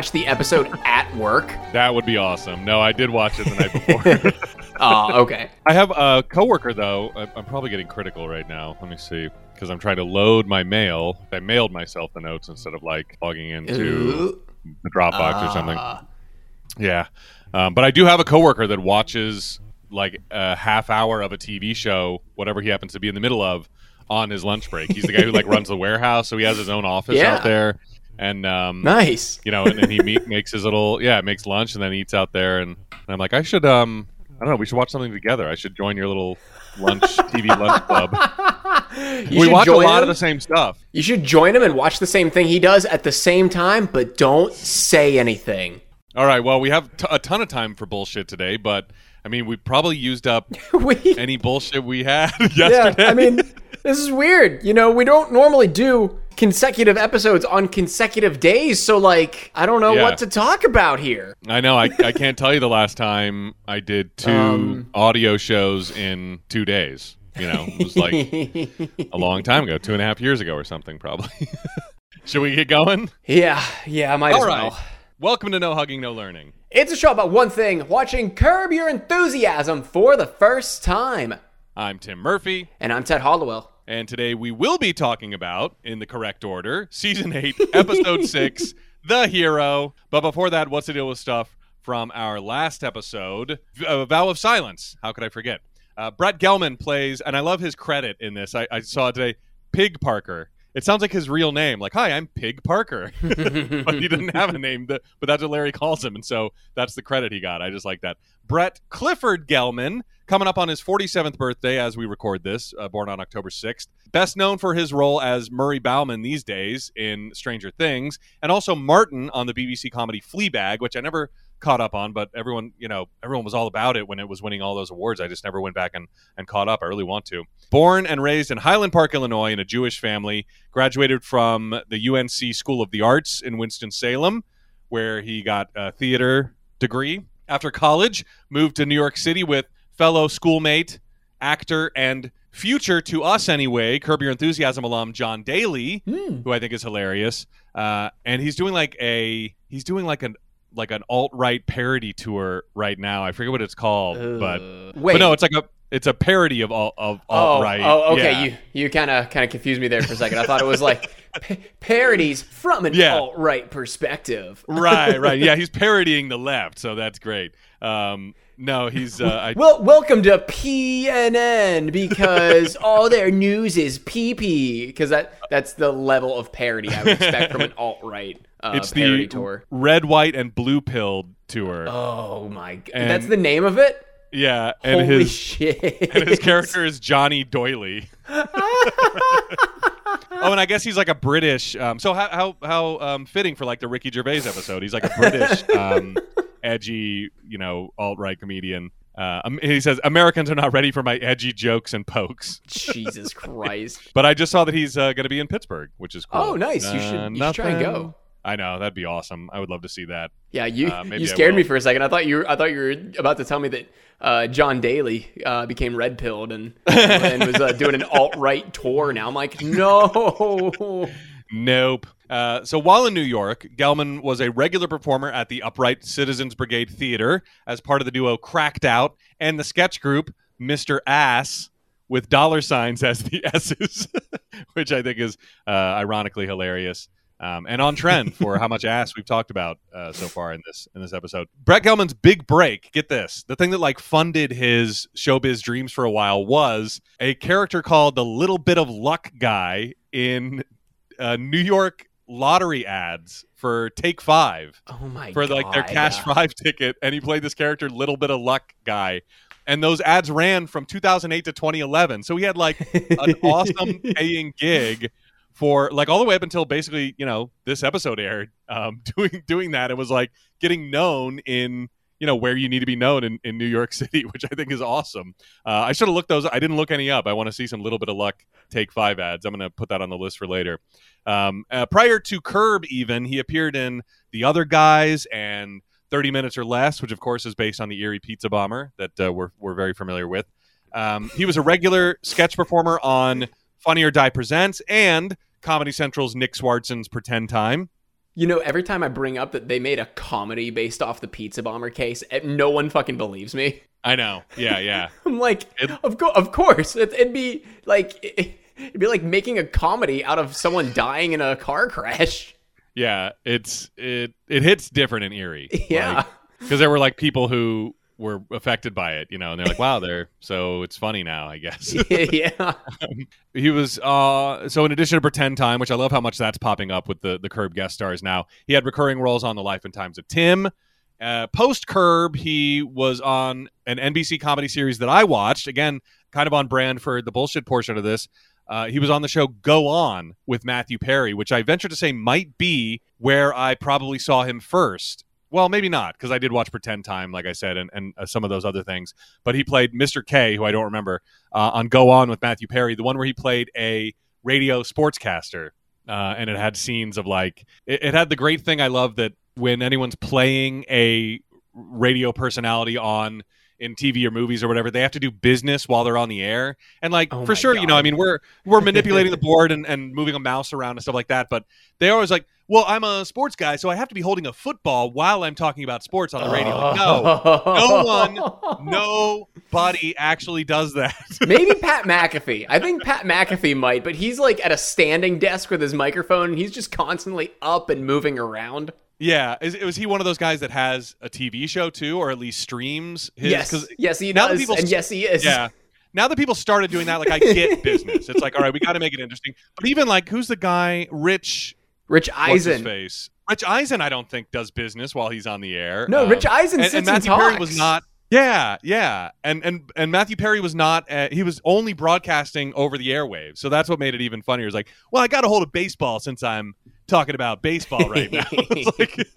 Watch the episode at work? That would be awesome. No, I did watch it the night before. Oh, okay. I have a coworker though. I'm probably getting critical right now. Let me see because I'm trying to load my mail. I mailed myself the notes instead of like logging into Ooh. the Dropbox or something. Ah. Yeah, um, but I do have a coworker that watches like a half hour of a TV show, whatever he happens to be in the middle of, on his lunch break. He's the guy who like runs the warehouse, so he has his own office Yeah. out there, and um, Nice. you know, and he meet, makes his little yeah, makes lunch and then eats out there, and, and I'm like, I should um, I don't know, we should watch something together. I should join your little lunch TV lunch club. You we watch a lot him. of the same stuff. You should join him and watch the same thing he does at the same time, but don't say anything. All right, well, we have t- a ton of time for bullshit today, but I mean, we probably used up we, any bullshit we had yeah. I mean, this is weird. You know, we don't normally do consecutive episodes on consecutive days, so like, I don't know Yeah. what to talk about here. I know. I, I can't tell you the last time I did two Um. audio shows in two days. You know, it was like a long time ago, two and a half years ago or something, probably. Should we get going? yeah, yeah, I might All as right. well. Welcome to No Hugging, No Learning. It's a show about one thing: watching Curb Your Enthusiasm for the first time. I'm Tim Murphy, And I'm Ted Hollowell. And today we will be talking about, in the correct order, Season 8, Episode 6, The Hero. But before that, what's the deal with stuff from our last episode? A Vow of Silence. How could I forget? Uh, Brett Gelman plays, and I love his credit in this. I, I saw it today Pig Parker. It sounds like his real name. Like, hi, I'm Pig Parker. but he didn't have a name, that, but that's what Larry calls him. And so that's the credit he got. I just like that. Brett Clifford Gelman, coming up on his 47th birthday as we record this, uh, born on October 6th. Best known for his role as Murray Bauman these days in Stranger Things, and also Martin on the BBC comedy Fleabag, which I never caught up on, but everyone, you know, everyone was all about it when it was winning all those awards. I just never went back and, and caught up. I really want to. Born and raised in Highland Park, Illinois, in a Jewish family, graduated from the UNC School of the Arts in Winston-Salem, where he got a theater degree. After college, moved to New York City with fellow schoolmate, actor, and future to us anyway, Curb Your Enthusiasm alum Jon Daly, Hmm. who I think is hilarious. Uh, and he's doing like a he's doing like an like an alt right parody tour right now. I forget what it's called, but Uh, wait. but no, it's like a it's a parody of all of Oh, alt right. oh, okay. Yeah. You you kind of kind of confused me there for a second. I thought it was like pa- parodies from an Yeah. alt right perspective. right, right. Yeah, he's parodying the left, so that's great. Um, no, he's uh, I, Well, welcome to PNN because all their news is PP because that that's the level of parody I would expect from an alt right uh, it's the tour. red, white, and blue pilled tour. Oh my god, And- that's the name of it. yeah, and Holy his shit! and his character is Johnny Doily. oh, and I guess he's like a British. Um, so how how how um, fitting for like the Ricky Gervais episode? He's like a British, um, edgy, you know, alt right comedian. Uh, um, he says Americans are not ready for my edgy jokes and pokes. Jesus Christ! But I just saw that he's uh, going to be in Pittsburgh, which is cool. Oh, nice. You should- you should try and go. I know that'd be awesome. I would love to see that. Yeah, you Uh, you scared me for a second. I thought you were, I thought you were about to tell me that uh, Jon Daly uh, became red pilled and and was uh, doing an alt right tour. Now I'm like, no. Nope. Uh, so while in New York, Gelman was a regular performer at the Upright Citizens Brigade Theater as part of the duo Cracked Out and the sketch group Mr. Ass with dollar signs as the S's, which I think is uh, ironically hilarious. Um, and on trend for how much ass we've talked about uh, so far in this in this episode. Brett Gelman's big break, get this, the thing that like funded his showbiz dreams for a while was a character called the Little Bit of Luck guy in uh, New York lottery ads for Take Five Oh my for god. like their Cash Five ticket, and he played this character, Little Bit of Luck guy. And those ads ran from 2008 to 2011, so he had like an awesome paying gig for like all the way up until basically you know this episode aired. Um, doing doing that, it was like getting known in you know where you need to be known in, in New York City, which I think is awesome. Uh, I should have looked those. I didn't look any up. I want to see some little bit of luck take five ads. I'm going to put that on the list for later. Um, uh, prior to Curb, even he appeared in The Other Guys and 30 Minutes or Less, which of course is based on the Erie Pizza Bomber that uh, we're we're very familiar with. Um, he was a regular sketch performer on Funny or Die Presents and Comedy Central's Nick Swardson's Pretend Time. You know, every time I bring up that they made a comedy based off the Pizza Bomber case, eh, no one fucking believes me. I know. Yeah, yeah. I'm like, It- of, co- of course. It, it'd be like it'd be like making a comedy out of someone dying in a car crash. yeah, it's it it hits different in Erie. Yeah. because there were like people who were affected by it, you know, and they're like, "Wow, they're so it's funny now." I guess yeah. he was. uh So in addition to Pretend Time, which I love how much that's popping up with the the Curb guest stars now, he had recurring roles on The Life and Times of Tim. Uh, Post Curb, he was on an NBC comedy series that I watched. Again, kind of on brand for the bullshit portion of this. Uh, he was on the show Go On with Matthew Perry, which I venture to say might be where I probably saw him first. Well, maybe not, because I did watch Pretend Time, like I said, and, and uh, some of those other things. But he played Mr. K, who I don't remember, uh, on Go On with Matthew Perry, the one where he played a radio sportscaster. Uh, and it had scenes of like, it, it had the great thing I love that when anyone's playing a radio personality on in TV or movies or whatever, they have to do business while they're on the air. And like Oh for sure, you know, I mean, we're we're manipulating the board and, and moving a mouse around and stuff like that. But they're always like, well, I'm a sports guy, so I have to be holding a football while I'm talking about sports on the radio. Like, no, no one- nobody actually does that. Maybe Pat McAfee. I think Pat McAfee might, but he's like at a standing desk with his microphone and he's just constantly up and moving around. Yeah, is, was he one of those guys that has a TV show too, or at least streams? His, yes. Yes, he now does. people and yes, he is. yeah. Now that people started doing that, like I get business. It's like, all right, we got to make it interesting. But even like, who's the guy? Rich Rich what's his Eisen. face? Rich Eisen, I don't think does business while he's on the air. No, Um, Rich Eisen and, and Matthew and Perry was not. Yeah, yeah, and and and Matthew Perry was not. Uh, he was only broadcasting over the airwaves, so that's what made it even funnier. It's like, well, I got a hold of baseball since I'm talking about baseball right now. it's like,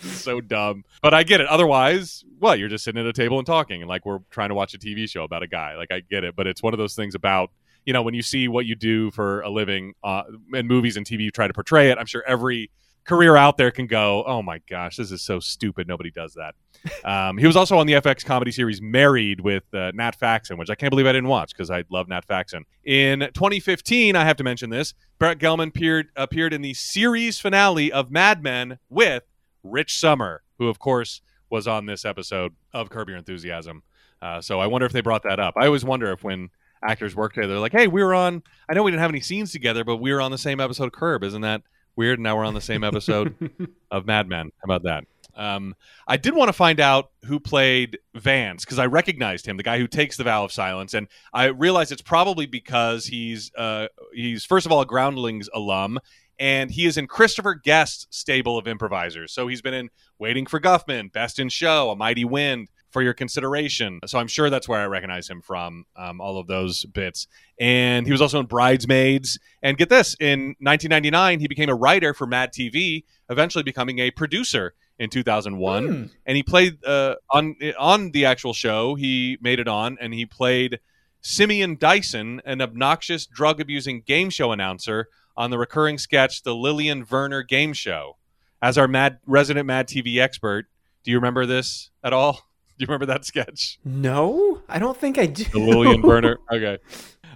so dumb, but I get it. Otherwise, well, you're just sitting at a table and talking, and like we're trying to watch a TV show about a guy. Like I get it, but it's one of those things about you know when you see what you do for a living uh, in movies and TV, you try to portray it. I'm sure every career out there can go, oh my gosh, this is so stupid. Nobody does that. Um, he was also on the FX comedy series Married with uh, Nat Faxon, which I can't believe I didn't watch because I love Nat Faxon. In 2015, I have to mention this, Brett Gelman appeared, appeared in the series finale of Mad Men with Rich Sommer, who, of course, was on this episode of Curb Your Enthusiasm. Uh, so I wonder if they brought that up. I always wonder if when actors work together, they're like, hey, we were on, I know we didn't have any scenes together, but we were on the same episode of Curb. Isn't that weird? Now we're on the same episode of Mad Men. How about that? Um, I did want to find out who played Vance because I recognized him, the guy who takes the vow of silence, and I realized it's probably because he's uh, he's first of all a Groundlings alum, and he is in Christopher Guest's stable of improvisers. So he's been in Waiting for Guffman, Best in Show, A Mighty Wind, for your consideration. So I'm sure that's where I recognize him from, um, all of those bits. And he was also in Bridesmaids. And get this, in 1999, he became a writer for Mad TV, eventually becoming a producer in 2001 Hmm. and he played uh, on on the actual show. He made it on, and he played Simeon Dyson, an obnoxious drug abusing game show announcer on the recurring sketch "The Lillian Werner Game Show." As our mad resident Mad TV expert, do you remember this at all? Do you remember that sketch? No, I don't think I do. The Lillian Werner. Okay.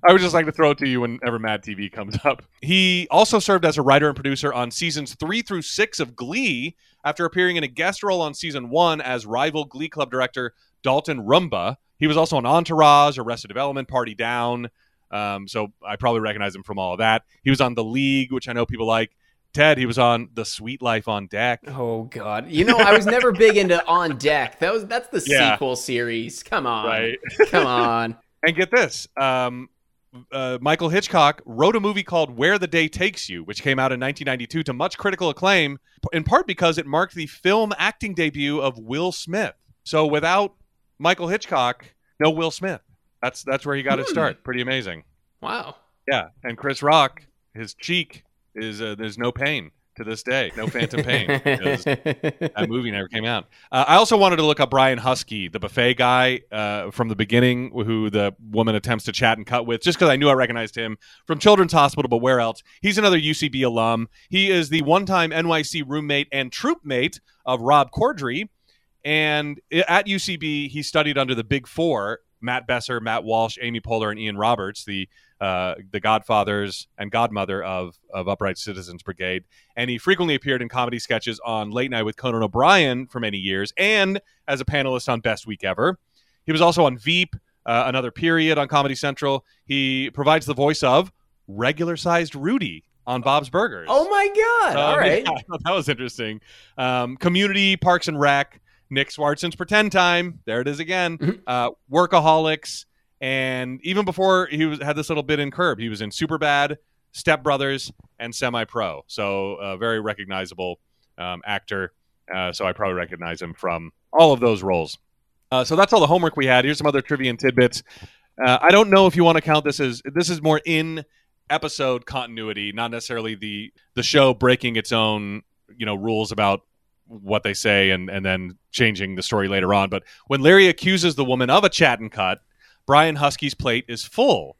I would just like to throw it to you whenever Mad TV comes up. He also served as a writer and producer on seasons three through six of Glee after appearing in a guest role on season one as rival Glee Club director Dalton Rumba. He was also on Entourage, Arrested Development, Party Down. Um, so I probably recognize him from all of that. He was on The League, which I know people like. Ted, he was on The Suite Life on Deck. Oh God! You know, I was never big into On Deck. That was that's the Yeah. sequel series. Come on, Right. Come on. And get this um, uh, Michael Hitchcock wrote a movie called Where the Day Takes You, which came out in 1992 to much critical acclaim, in part because it marked the film acting debut of Will Smith. So without Michael Hitchcock, no Will Smith. That's that's where he got his Hmm. start. Pretty amazing. Wow. Yeah, and Chris Rock, his cheek is uh, there's no pain to this day, no phantom pain. that movie never came out. Uh, I also wanted to look up Brian Huskey, the buffet guy uh, from the beginning, who the woman attempts to chat and cut with, just because I knew I recognized him from Children's Hospital, but where else? He's another UCB alum. He is the one time NYC roommate and troop mate of Rob Corddry. And at UCB, he studied under the Big Four Matt Besser, Matt Walsh, Amy Poehler, and Ian Roberts, the uh, the godfathers and godmother of of Upright Citizens Brigade, and he frequently appeared in comedy sketches on Late Night with Conan O'Brien for many years, and as a panelist on Best Week Ever. He was also on Veep, uh, another period on Comedy Central. He provides the voice of regular sized Rudy on Bob's Burgers. Oh my god! Um, All right. yeah, that was interesting. Um, community, Parks and Rec, Nick Swardson's Pretend Time. There it is again. Mhm. Uh, Workaholics, and even before he was had this little bit in Curb, he was in Superbad, Step Brothers, and Semi Pro. So a very recognizable um, actor. Uh, so I probably recognize him from all of those roles. Uh, so that's all the homework we had. Here's some other trivia and tidbits. Uh, I don't know if you want to count this as this is more in episode continuity, not necessarily the the show breaking its own you know rules about what they say and and then changing the story later on. But when Larry accuses the woman of a chat and cut, Brian Huskey's plate is full,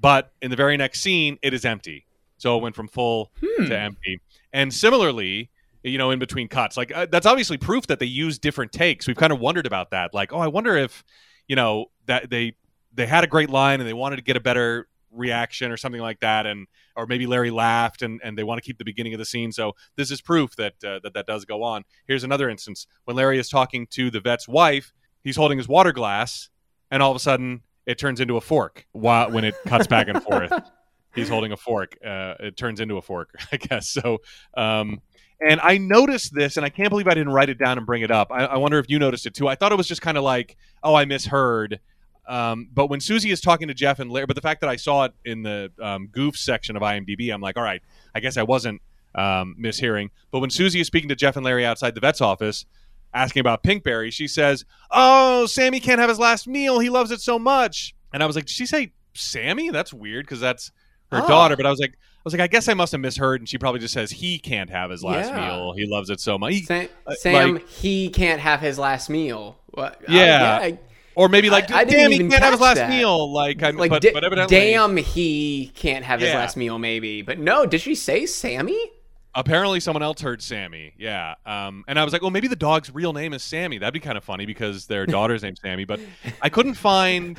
but in the very next scene it is empty. So it went from full Hmm. to empty. And similarly, you know, in between cuts, like uh, that's obviously proof that they use different takes. We've kind of wondered about that. Like, oh, I wonder if you know that they they had a great line and they wanted to get a better reaction or something like that and or maybe Larry laughed and, and they want to keep the beginning of the scene so this is proof that, uh, that that does go on here's another instance when Larry is talking to the vet's wife he's holding his water glass and all of a sudden it turns into a fork while, when it cuts back and forth he's holding a fork uh, it turns into a fork I guess so um, and I noticed this, and I can't believe I didn't write it down and bring it up. I, I wonder if you noticed it too. I thought it was just kind of like, oh, I misheard. Um, but when Susie is talking to Jeff and Larry, but the fact that I saw it in the um, goof section of IMDb, I'm like, all right, I guess I wasn't um, mishearing. But when Susie is speaking to Jeff and Larry outside the vet's office, asking about Pinkberry, she says, "Oh, Sammy can't have his last meal. He loves it so much." And I was like, "Did she say Sammy? That's weird because that's her Oh. daughter." But I was like, I was like, I guess I must have misheard, and she probably just says he can't have his last Yeah. meal. He loves it so much. He- Sam, uh, Sam like- he can't have his last meal. What? uh, Yeah. I- or maybe like, I- I damn, he can't have his last that. meal. Like, I, like, but, but evidently, damn, he can't have his last meal. Maybe, but no. Did she say Sammy? apparently someone else heard Sammy. Yeah. Um, and I was like, well, maybe the dog's real name is Sammy. That'd be kind of funny because their daughter's name's Sammy. But I couldn't find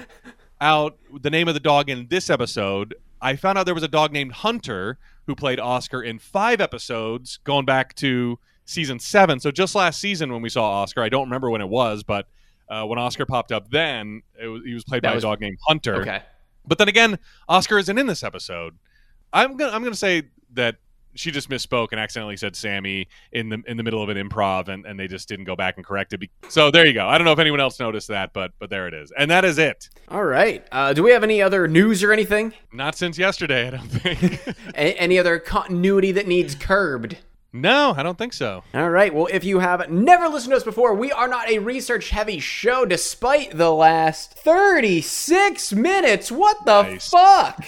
out the name of the dog in this episode. I found out there was a dog named Hunter who played Oscar in five episodes going back to season seven. So just last season when we saw Oscar, I don't remember when it was, but uh, when Oscar popped up then, it was, he was played That by was- a dog named Hunter. Okay. But then again, Oscar isn't in this episode. I'm gonna I'm gonna say that she just misspoke and accidentally said Sammy in the in the middle of an improv, and, and they just didn't go back and correct it. Be- So there you go. I don't know if anyone else noticed that, but but there it is, and that is it. All right. Uh, do we have any other news or anything? Not since yesterday, I don't think. Any other continuity that needs curbed? No, I don't think so. All right. Well, if you have never listened to us before, we are not a research heavy show despite the last 36 minutes. What the Nice. fuck?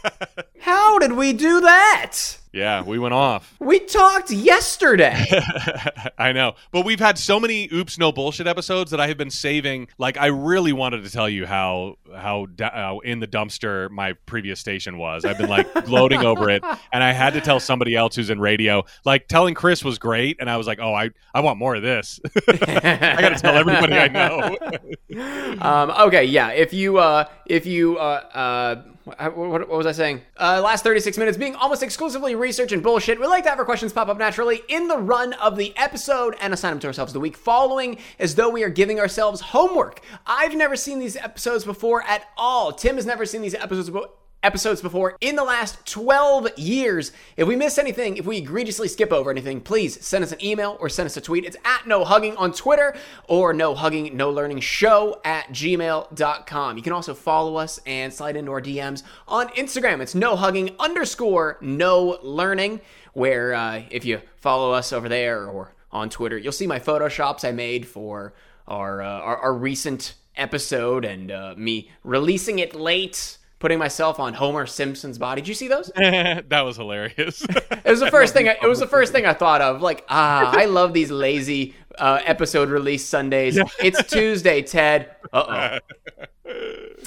How did we do that? Yeah, we went off. We talked yesterday. I know, but we've had so many "Oops, No Bullshit" episodes that I have been saving. Like, I really wanted to tell you how how, how in the dumpster my previous station was. I've been like gloating over it, and I had to tell somebody else who's in radio. Like, telling Chris was great, and I was like, oh, I I want more of this. I got to tell everybody I know. um, okay, yeah. If you, uh, if you, uh, uh, what, what, was I saying? Uh, last 36 minutes being almost exclusively research and bullshit. We like to have our questions pop up naturally in the run of the episode and assign them to ourselves the week following as though we are giving ourselves homework. I've never seen these episodes before at all. Tim has never seen these episodes before episodes before in the last 12 years. If we miss anything, if we egregiously skip over anything, please send us an email or send us a tweet. It's at no hugging on Twitter or no hugging, no learning show at gmail.com. You can also follow us and slide into our DMs on Instagram. It's no hugging underscore no learning, where uh, if you follow us over there or on Twitter, you'll see my photoshops I made for our, uh, our, our recent episode and uh, me releasing it late putting myself on Homer Simpson's body. Did you see those? that was hilarious. It was the first thing. I, it was the first thing I thought of. Like, ah, I love these lazy uh, episode release Sundays. It's Tuesday, Ted. Uh oh.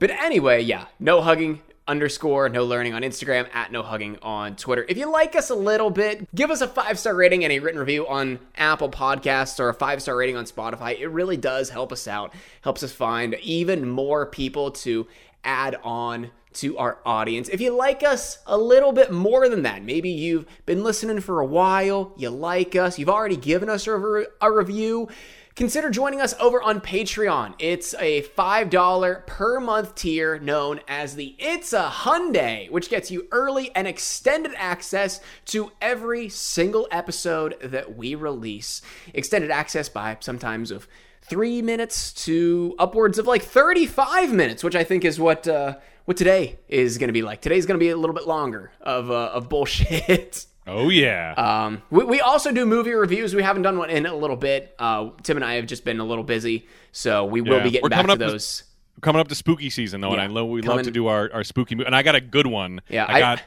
But anyway, yeah, no hugging, underscore no learning on Instagram, at no hugging on Twitter. If you like us a little bit, give us a five star rating and a written review on Apple Podcasts or a five star rating on Spotify. It really does help us out, helps us find even more people to add on to our audience. If you like us a little bit more than that, maybe you've been listening for a while, you like us, you've already given us a, re- a review consider joining us over on Patreon. It's a $5 per month tier known as the It's a Hyundai, which gets you early and extended access to every single episode that we release. Extended access by sometimes of three minutes to upwards of like 35 minutes, which I think is what uh, what today is going to be like. Today's going to be a little bit longer of uh, of bullshit. Oh yeah. Um, we, we also do movie reviews. We haven't done one in a little bit. Uh, Tim and I have just been a little busy, so we will Yeah. be getting We're back to up to- those. Coming up to spooky season though, Yeah. and I love we love to do our, our spooky movie. And I got a good one. Yeah, I I- got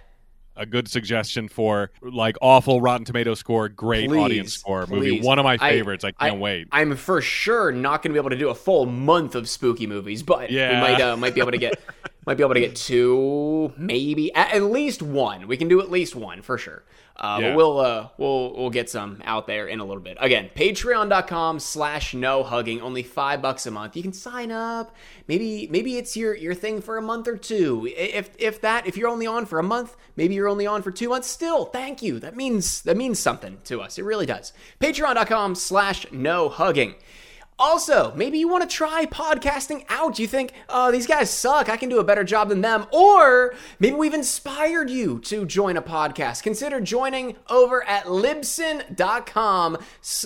a good suggestion for like awful Rotten Tomato score, great Please, audience score movie. One of my favorites. I, can't wait. I'm for sure not going to be able to do a full month of spooky movies, but Yeah. we might uh, might be able to get might be able to get two, maybe at, at least one. We can do at least one for sure. Uh, Yeah. But we'll uh, we'll we'll get some out there in a little bit. Again, patreon.com slash no hugging, only five bucks a month. You can sign up. Maybe maybe it's your your thing for a month or two. If if that if you're only on for a month, maybe you're only on for two months. Still, thank you. That means that means something to us. It really does. Patreon.com slash no hugging. Also, maybe you want to try podcasting out. You think, oh, these guys suck. I can do a better job than them. Or maybe we've inspired you to join a podcast. Consider joining over at libsyn.com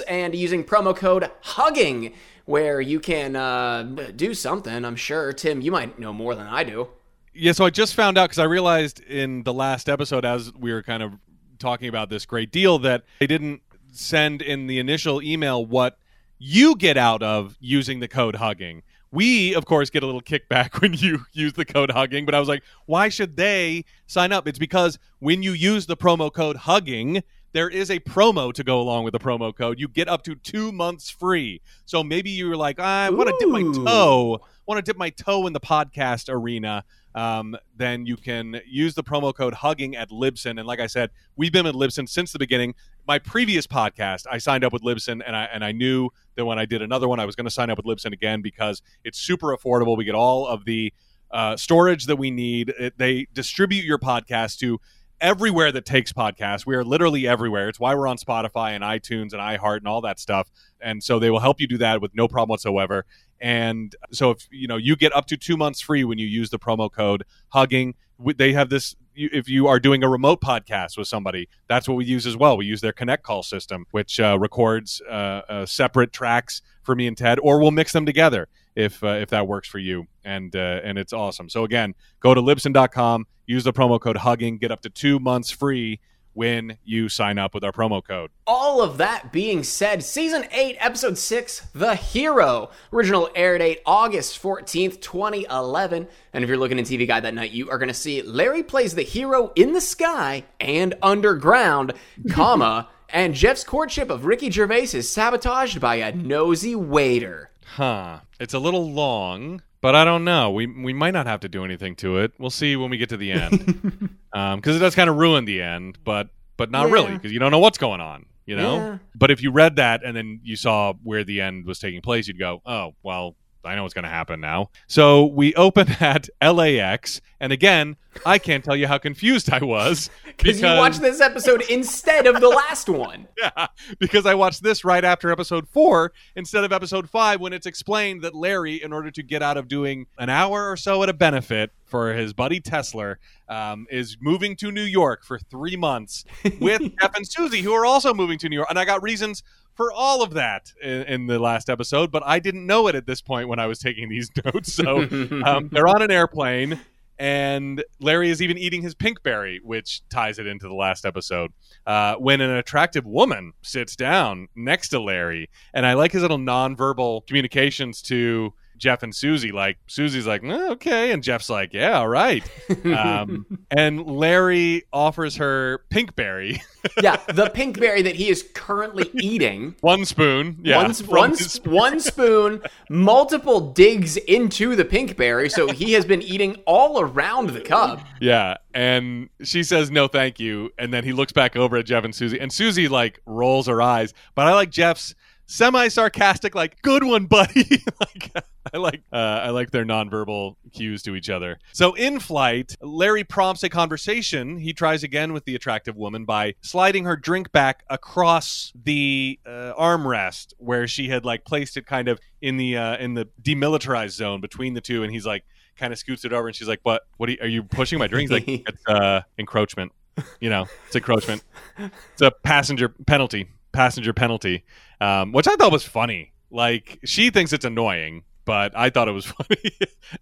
and using promo code HUGGING, where you can uh, do something, I'm sure. Tim, you might know more than I do. Yeah, so I just found out because I realized in the last episode, as we were kind of talking about this great deal, that they didn't send in the initial email what you get out of using the code hugging. We, of course, get a little kickback when you use the code hugging, but I was like, why should they sign up? It's because when you use the promo code hugging, there is a promo to go along with the promo code. You get up to two months free. So maybe you're like, I want to dip my toe, want to dip my toe in the podcast arena um, then you can use the promo code hugging at libsyn. And like i said we've been with libsyn since the beginning. My previous podcast i signed up with libsyn and i and i knew that when i did another one i was going to sign up with libsyn again because it's super affordable. We get all of the uh, storage that we need. It, they distribute your podcast to everywhere that takes podcasts. We are literally everywhere. It's why we're on spotify and itunes and iheart and all that stuff. And so they will help you do that with no problem whatsoever. And so if you know you get up to two months free when you use the promo code hugging they have this if you are doing a remote podcast with somebody that's what we use as well. We use their connect call system which uh, records uh, uh, separate tracks for me and ted or we'll mix them together if uh, if that works for you and uh, and it's awesome so again go to libsyn.com use the promo code hugging get up to two months free when you sign up with our promo code All of that being said, season 8, episode 6, The Hero. Original air date August 14th, 2011. And if you're looking in TV Guide that night, you are going to see Larry plays the hero in the sky and underground, comma, and Jeff's courtship of Ricky Gervais is sabotaged by a nosy waiter. Huh. It's a little long, but I don't know. We we might not have to do anything to it. We'll see when we get to the end, um, because it does kind of ruin the end, but but not Yeah. really, because you don't know what's going on. You know. Yeah. But if you read that and then you saw where the end was taking place, you'd go, "Oh, well, I know what's going to happen now." So we open at LAX, and again, I can't tell you how confused I was Because you watched this episode instead of the last one. yeah, because I watched this right after episode four instead of episode five when it's explained that Larry, in order to get out of doing an hour or so at a benefit for his buddy Tesla, um, is moving to New York for three months with Jeff and Susie, who are also moving to New York. And I got reasons for all of that in, in the last episode, but I didn't know it at this point when I was taking these notes. So um, they're on an airplane. And Larry is even eating his pinkberry, which ties it into the last episode. Uh, when an attractive woman sits down next to Larry, and I like his little nonverbal communications to Jeff and Susie. Like Susie's like, "Eh, okay, and Jeff's like, yeah, all right. Um, and Larry offers her pinkberry, yeah, the pink berry that he is currently eating. one spoon. Yeah, one, one, his- one spoon, multiple digs into the pink berry, so he has been eating all around the cup. Yeah, and she says no, thank you, and then he looks back over at Jeff and Susie, and Susie like rolls her eyes, but I like Jeff's semi sarcastic, like "good one, buddy." like I like uh, I like their nonverbal cues to each other. So in flight, Larry prompts a conversation. He tries again with the attractive woman by sliding her drink back across the uh, armrest where she had like placed it kind of in the uh, in the demilitarized zone between the two, and he's like kind of scoots it over, and she's like, "What? What are you, are you pushing my drink?" He's like, "It's uh, encroachment. You know, it's encroachment. It's a passenger penalty. Passenger penalty." Um, which I thought was funny. Like she thinks it's annoying, but I thought it was funny.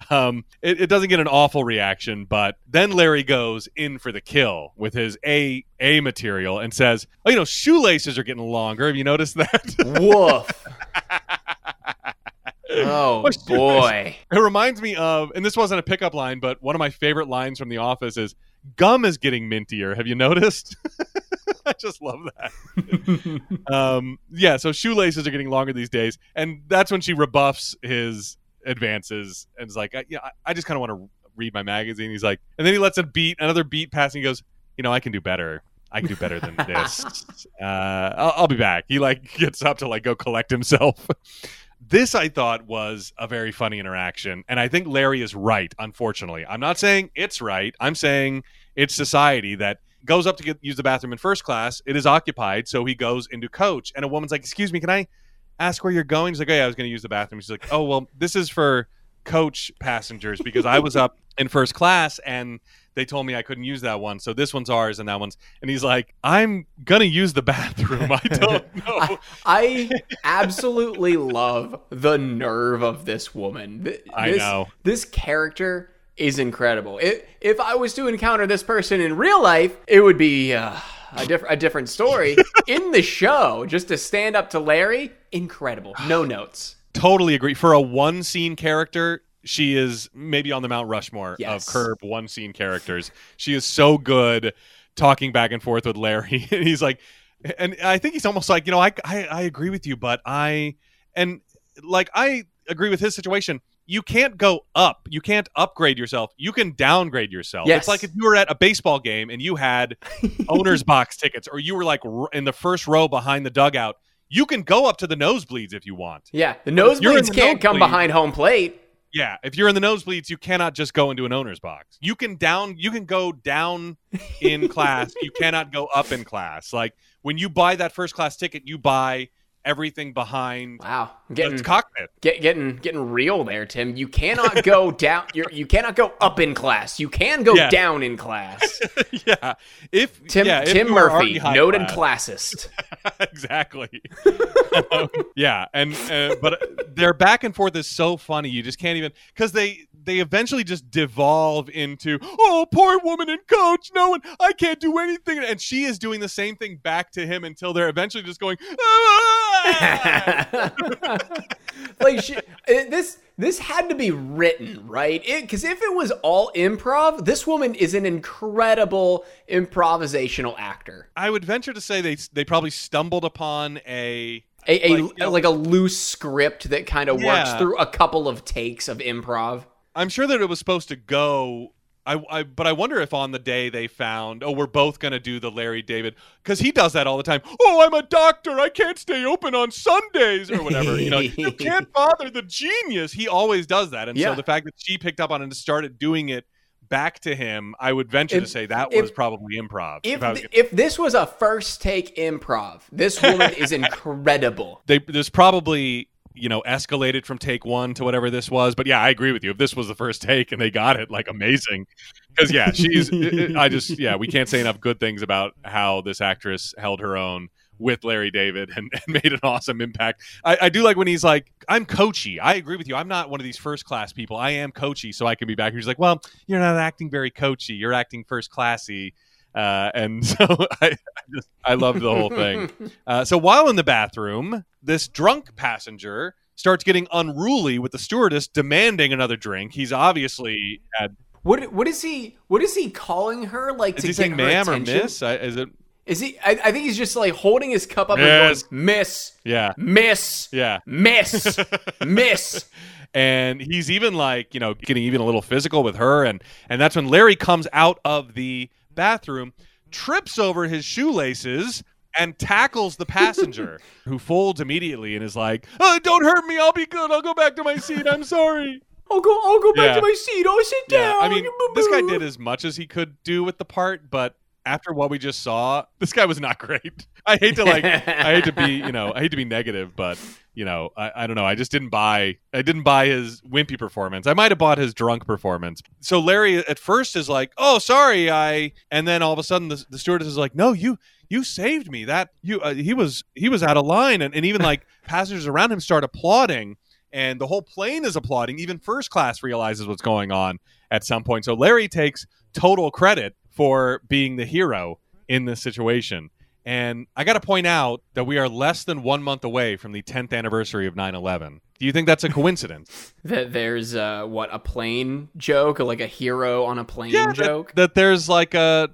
um, it, it doesn't get an awful reaction, but then Larry goes in for the kill with his A A material and says, "Oh, you know, shoelaces are getting longer. Have you noticed that?" Woof. Oh boy. It reminds me of, and this wasn't a pickup line, but one of my favorite lines from The Office is, "Gum is getting mintier." Have you noticed? I just love that. um, yeah, so shoelaces are getting longer these days, and that's when she rebuffs his advances and is like, I, "Yeah, I, I just kind of want to read my magazine." He's like, and then he lets a beat, another beat pass, and he goes, "You know, I can do better." I can do better than this. Uh, I'll, I'll be back. He like gets up to like go collect himself. this I thought was a very funny interaction, and I think Larry is right. Unfortunately, I'm not saying it's right. I'm saying it's society that goes up to get use the bathroom in first class. It is occupied, so he goes into coach, and a woman's like, "Excuse me, can I ask where you're going?" He's like, "Oh yeah, I was going to use the bathroom." She's like, "Oh well, this is for coach passengers because I was up in first class and." They told me I couldn't use that one, so this one's ours and that one's. And he's like, "I'm gonna use the bathroom. I don't know." I absolutely love the nerve of this woman. Th- I know. This character is incredible. If, if I was to encounter this person in real life, it would be uh, a, diff- a different story. in the show, just to stand up to Larry, incredible. No notes. totally agree. For a one scene character, she is maybe on the Mount Rushmore Yes. of curb one scene characters. She is so good talking back and forth with Larry. and he's like, and I think he's almost like, you know, I, I, I agree with you, but I, and like, I agree with his situation. You can't go up. You can't upgrade yourself. You can downgrade yourself. Yes. It's like if you were at a baseball game and you had owner's box tickets or you were like in the first row behind the dugout. You can go up to the nosebleeds if you want. Yeah, the nosebleeds the can't come behind home plate. Yeah, if you're in the nosebleeds, you cannot just go into an owner's box. You can down you can go down in class. You cannot go up in class. Like when you buy that first class ticket, you buy everything behind Wow, getting cockpit. get, getting getting real there, Tim. You cannot go down. You're, you cannot go up in class. You can go Yeah. down in class. yeah. If Tim yeah, Tim already Murphy, noted class. classist. exactly. Um, yeah, and uh, but their back and forth is so funny. You just can't even because they they eventually just devolve into oh poor woman and coach. No one, I can't do anything, and she is doing the same thing back to him until they're eventually just going. "Ah!" like she, this this had to be written right because if it was all improv this woman is an incredible improvisational actor I would venture to say they they probably stumbled upon a a, a Like, you know- like a loose script that kind of works Yeah. through a couple of takes of improv I'm sure that it was supposed to go. I, I but I wonder if on the day they found, oh, we're both gonna do the Larry David because he does that all the time. Oh, I'm a doctor. I can't stay open on Sundays or whatever. you know, you can't bother the genius. He always does that, and Yeah. so the fact that she picked up on it and started doing it back to him, I would venture If- to say that if- was probably improv. if, I was- th- if this was a first take improv this woman is incredible they there's probably you know escalated from take one to whatever this was. But yeah i agree with you. If this was the first take and they got it like amazing. Because yeah she's i just yeah we can't say enough good things about how this actress held her own with larry david and, and made an awesome impact. I, I do like when he's like i'm coachy i agree with you. I'm not one of these first class people. I am coachy so i can be back. He's like well you're not acting very coachy you're acting first classy uh, and so I, I just I loved the whole thing. Uh, so while in the bathroom, this drunk passenger starts getting unruly with the stewardess demanding another drink. He's obviously had. What what is he? What is he calling her? Like Is to he saying ma'am or miss? I, is it? Is he? I, I think he's just like holding his cup up Yes. and going, "Miss, Yeah. miss, Yeah. miss, miss." and he's even like you know getting even a little physical with her and and that's when larry comes out of the bathroom trips over his shoelaces and tackles the passenger who folds immediately and is like oh, don't hurt me i'll be good i'll go back to my seat i'm sorry I'll go. I'll go back Yeah. to my seat. I'll sit yeah down. i mean this guy did as much as he could do with the part but after what we just saw this guy was not great i hate to like i hate to be you know i hate to be negative but you know I, I don't know i just didn't buy i didn't buy his wimpy performance. I might have bought his drunk performance. So larry at first is like oh sorry i and then all of a sudden the, the stewardess is like no you you saved me. That you uh, he was he was out of line and, and even like passengers around him start applauding and the whole plane is applauding. Even first class realizes what's going on at some point. So larry takes total credit for being the hero in this situation and I got to point out that we are less than one month away from the 10th anniversary of 9 11. Do you think that's a coincidence? that there's uh, what a plane joke, or like a hero on a plane that, joke. that there's like a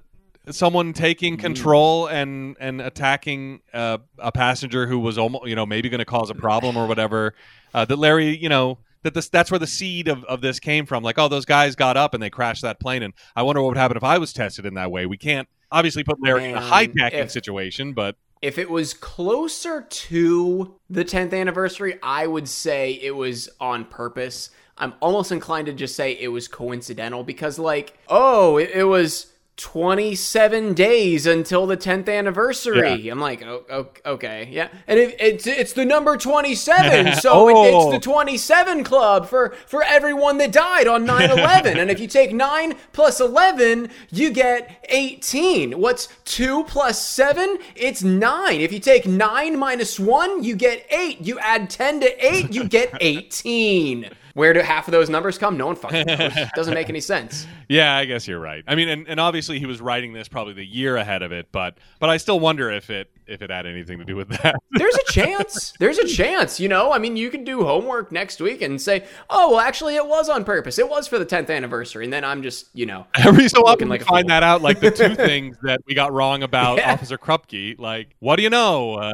someone taking control and and attacking uh, a passenger who was almost you know maybe going to cause a problem or whatever. Uh, that Larry, you know, that this that's where the seed of, of this came from. Like, oh, those guys got up and they crashed that plane, and I wonder what would happen if I was tested in that way. We can't obviously put Larry in a Man, hijacking situation, but if it was closer to the 10th anniversary, I would say it was on purpose. I'm almost inclined to just say it was coincidental because, like, oh, it, it was 27 days until the 10th anniversary. I'm like, oh, okay, yeah. And it, it's it's the number 27, so it, Oh. it's the 27 club for for everyone that died on 9/11. and if you take 9 plus 11, you get 18. What's 2 plus 7? It's 9. If you take 9 minus 1, you get 8. You add 10 to 8, you get 18. Where do half of those numbers come? No one fucking knows. Doesn't make any sense. Yeah, I guess you're right. I mean, and, and obviously he was writing this probably the year ahead of it, but but I still wonder if it if it had anything to do with that. There's a chance. There's a chance, you know? I mean, you can do homework next week and say, oh, well, actually, it was on purpose. It was for the 10th anniversary. And then I'm just, you know, Every so often, like find fool. that out, like the two things that we got wrong about Yeah. Officer Krupke. Like, what do you know? Uh,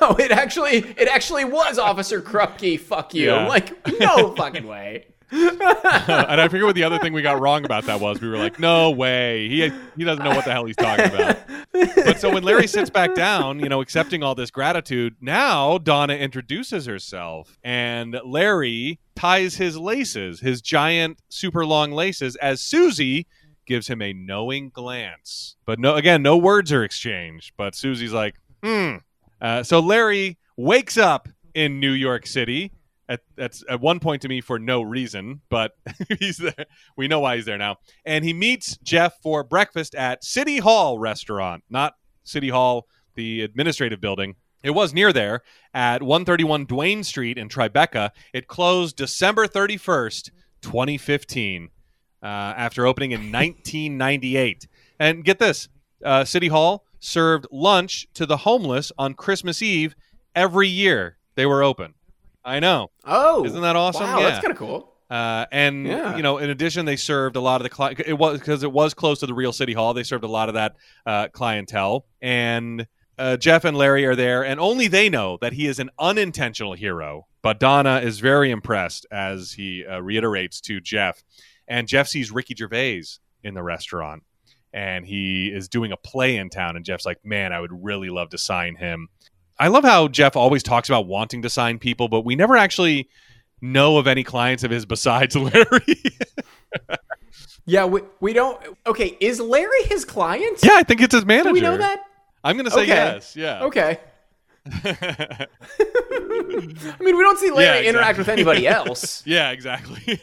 oh, it actually, it actually was Officer Krupke. Fuck you. Yeah. Like, no fucking way. And I forget what the other thing we got wrong about that was. We were like, no way. He he doesn't know what the hell he's talking about. But so when Larry sits back down, you know, accepting all this gratitude, now Donna introduces herself, and Larry ties his laces, his giant, super long laces, as Susie gives him a knowing glance. But no, again, no words are exchanged. But Susie's like, hmm. Uh, so Larry wakes up in New York City. At, that's at one point to me for no reason, but he's there. We know why he's there now. And he meets Jeff for breakfast at City Hall restaurant, not City Hall, the administrative building. It was near there at 131 Duane Street in Tribeca. It closed December 31st, 2015, uh, after opening in 1998. And get this uh, City Hall served lunch to the homeless on Christmas Eve every year they were open. I know. Oh. Isn't that awesome? Wow, Yeah. that's kind of cool. Uh, and Yeah. you know, in addition, they served a lot of the cli- it was because it was close to the real city hall. They served a lot of that uh, clientele, and uh, Jeff and Larry are there, and only they know that he is an unintentional hero. But Donna is very impressed as he uh, reiterates to Jeff, and Jeff sees Ricky Gervais in the restaurant, and he is doing a play in town, and Jeff's like, "Man, I would really love to sign him." I love how Jeff always talks about wanting to sign people, but we never actually know of any clients of his besides Larry. Yeah, we, we don't. Okay, is Larry his client? yeah, I think it's his manager. Do we know that? I'm going to say Okay. yes. Yeah. Okay. I mean, we don't see Larry Yeah, interact with anybody else. yeah, exactly.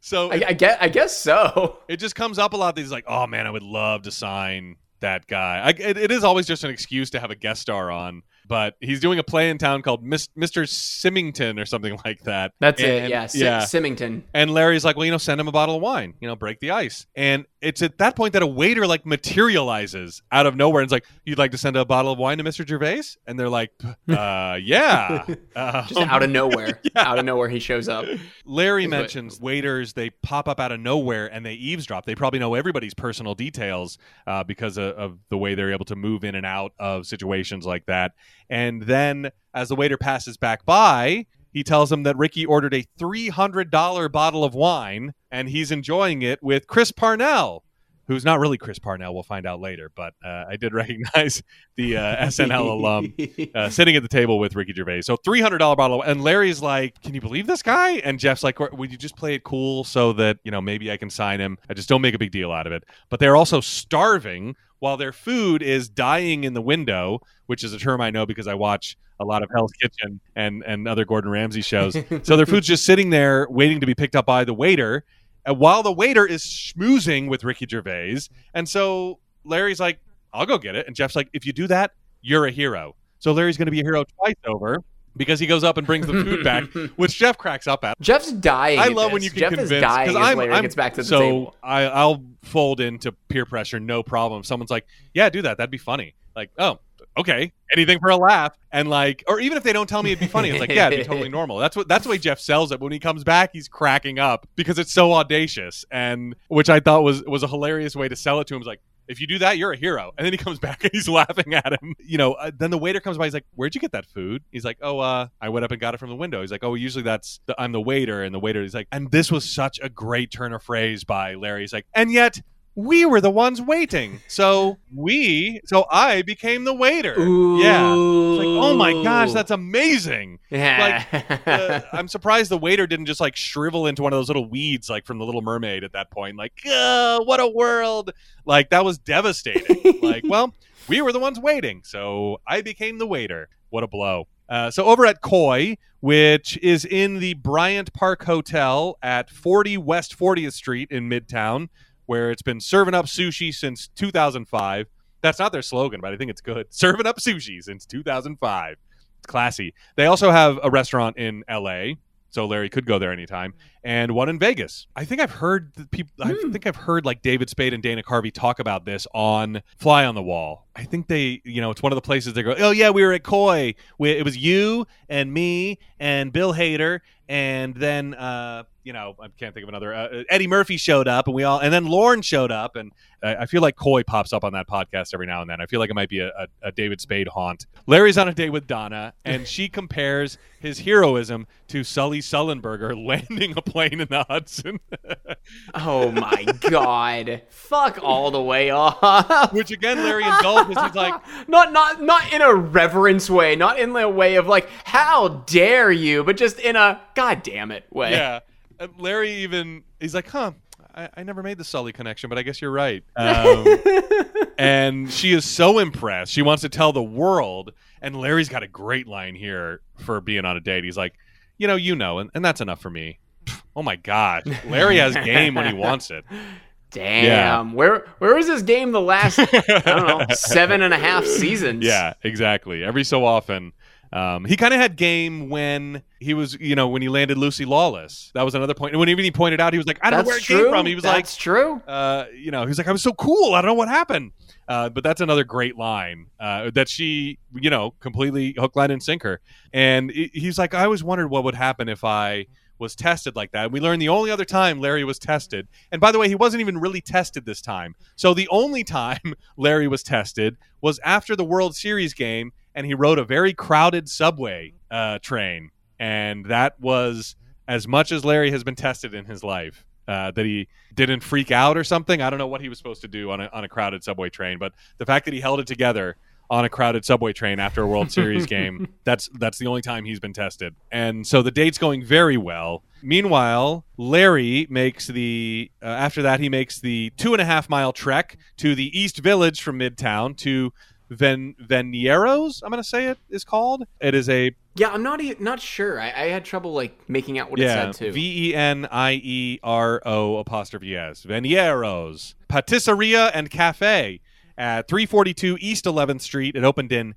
so I, I guess. I guess so. it just comes up a lot. That he's like, "Oh man, I would love to sign that guy." I, it, it is always just an excuse to have a guest star on but he's doing a play in town called Mis- Mr. Symington or something like that. That's it. And- Yeah, S- yeah. Symington. And Larry's like, well, you know, send him a bottle of wine, you know, break the ice. And it's at that point that a waiter like materializes out of nowhere and is like, you'd like to send a bottle of wine to Mr. Gervais? And they're like, uh, yeah. Just Um, out of nowhere. yeah. Out of nowhere, he shows up. Larry what- mentions waiters, they pop up out of nowhere and they eavesdrop. They probably know everybody's personal details uh, because of, of the way they're able to move in and out of situations like that. And then as the waiter passes back by, he tells him that Ricky ordered a $300 bottle of wine and he's enjoying it with Chris Parnell. Who's not really Chris Parnell? We'll find out later. But uh, I did recognize the uh, SNL alum uh, sitting at the table with Ricky Gervais. So three hundred dollar bottle, and Larry's like, "Can you believe this guy?" And Jeff's like, "Would you just play it cool so that you know maybe I can sign him? I just don't make a big deal out of it." But they're also starving while their food is dying in the window, which is a term I know because I watch a lot of Hell's Kitchen and and other Gordon Ramsay shows. so their food's just sitting there waiting to be picked up by the waiter. And while the waiter is schmoozing with Ricky Gervais, and so Larry's like, "I'll go get it," and Jeff's like, "If you do that, you're a hero." So Larry's going to be a hero twice over because he goes up and brings the food back, which Jeff cracks up at. Jeff's dying. I at love when you can Jeff convince is dying as I'm, Larry I'm- gets back to the so table. I, I'll fold into peer pressure, no problem. If someone's like, "Yeah, do that. That'd be funny." Like, oh, okay, anything for a laugh, and like, or even if they don't tell me it'd be funny, it's like, yeah, it'd be totally normal. That's what that's the way Jeff sells it. When he comes back, he's cracking up because it's so audacious, and which I thought was was a hilarious way to sell it to him. It's like. If you do that, you're a hero. And then he comes back and he's laughing at him. You know, uh, then the waiter comes by. He's like, "Where'd you get that food?" He's like, "Oh, uh, I went up and got it from the window." He's like, "Oh, usually that's the, I'm the waiter." And the waiter is like, and this was such a great turn of phrase by Larry. He's like, and yet we were the ones waiting. So we, so I became the waiter. Yeah. It's like, oh my gosh, that's amazing. yeah. Uh, I'm surprised the waiter didn't just like shrivel into one of those little weeds, like from The Little Mermaid at that point. Like, oh, what a world. Like, that was devastating. like, well, we were the ones waiting. So I became the waiter. What a blow. Uh, so over at Koi, which is in the Bryant Park Hotel at 40 West 40th Street in Midtown, where it's been serving up sushi since 2005. That's not their slogan, but I think it's good. Serving up sushi since 2005. It's classy. They also have a restaurant in LA, so Larry could go there anytime, and one in Vegas. I think I've heard the people. I Hmm. think I've heard like David Spade and Dana Carvey talk about this on Fly on the Wall. I think they, you know, it's one of the places they go. Oh yeah, we were at Koi. We, it was you and me and Bill Hader, and then uh, you know, I can't think of another. Uh, Eddie Murphy showed up, and we all, and then Lauren showed up, and I, I feel like Koi pops up on that podcast every now and then. I feel like it might be a, a, a David Spade haunt. Larry's on a date with Donna, and she compares his heroism to Sully Sullenberger landing a plane in the Hudson, oh my god. Fuck all the way off. which again Larry indulges. He's like, not not not in a reverence way, not in the way of like, how dare you, but just in a god damn it way. yeah. And Larry even he's like, huh. I, I never made the Sully connection, but I guess you're right. Um, and she is so impressed. She wants to tell the world. And Larry's got a great line here for being on a date. He's like, you know, you know, and, and that's enough for me. Oh my gosh, Larry has game when he wants it. Damn. Where where was this game the last I don't know, seven and a half seasons? Yeah, exactly. Every so often, um, he kind of had game when he was, you know, when he landed Lucy Lawless. That was another point. And when even he pointed out, he was like, I don't That's know where it true. came from. He was like, That's true. uh, you know, he's like, I was so cool. I don't know what happened. Uh, but that's another great line uh, that she, you know, completely hook, line, and sinker. And he's like, I always wondered what would happen if I was tested like that. And we learned the only other time Larry was tested. And by the way, he wasn't even really tested this time. So the only time Larry was tested was after the World Series game, and he rode a very crowded subway uh, train. And that was as much as Larry has been tested in his life. Uh, that he didn't freak out or something. I don't know what he was supposed to do on a, on a crowded subway train, but the fact that he held it together on a crowded subway train after a World Series game, that's that's the only time he's been tested. And so the date's going very well. Meanwhile, Larry makes the uh, after that he makes the two and a half mile trek to the East Village from Midtown to Ven Venieros. I'm going to say it is called. It is a Yeah, I'm not e- not sure. I, I had trouble like making out what yeah, it said too. V E N I E R O apostrophe S. Venieros. Patisseria and Cafe at 342 East 11th Street. It opened in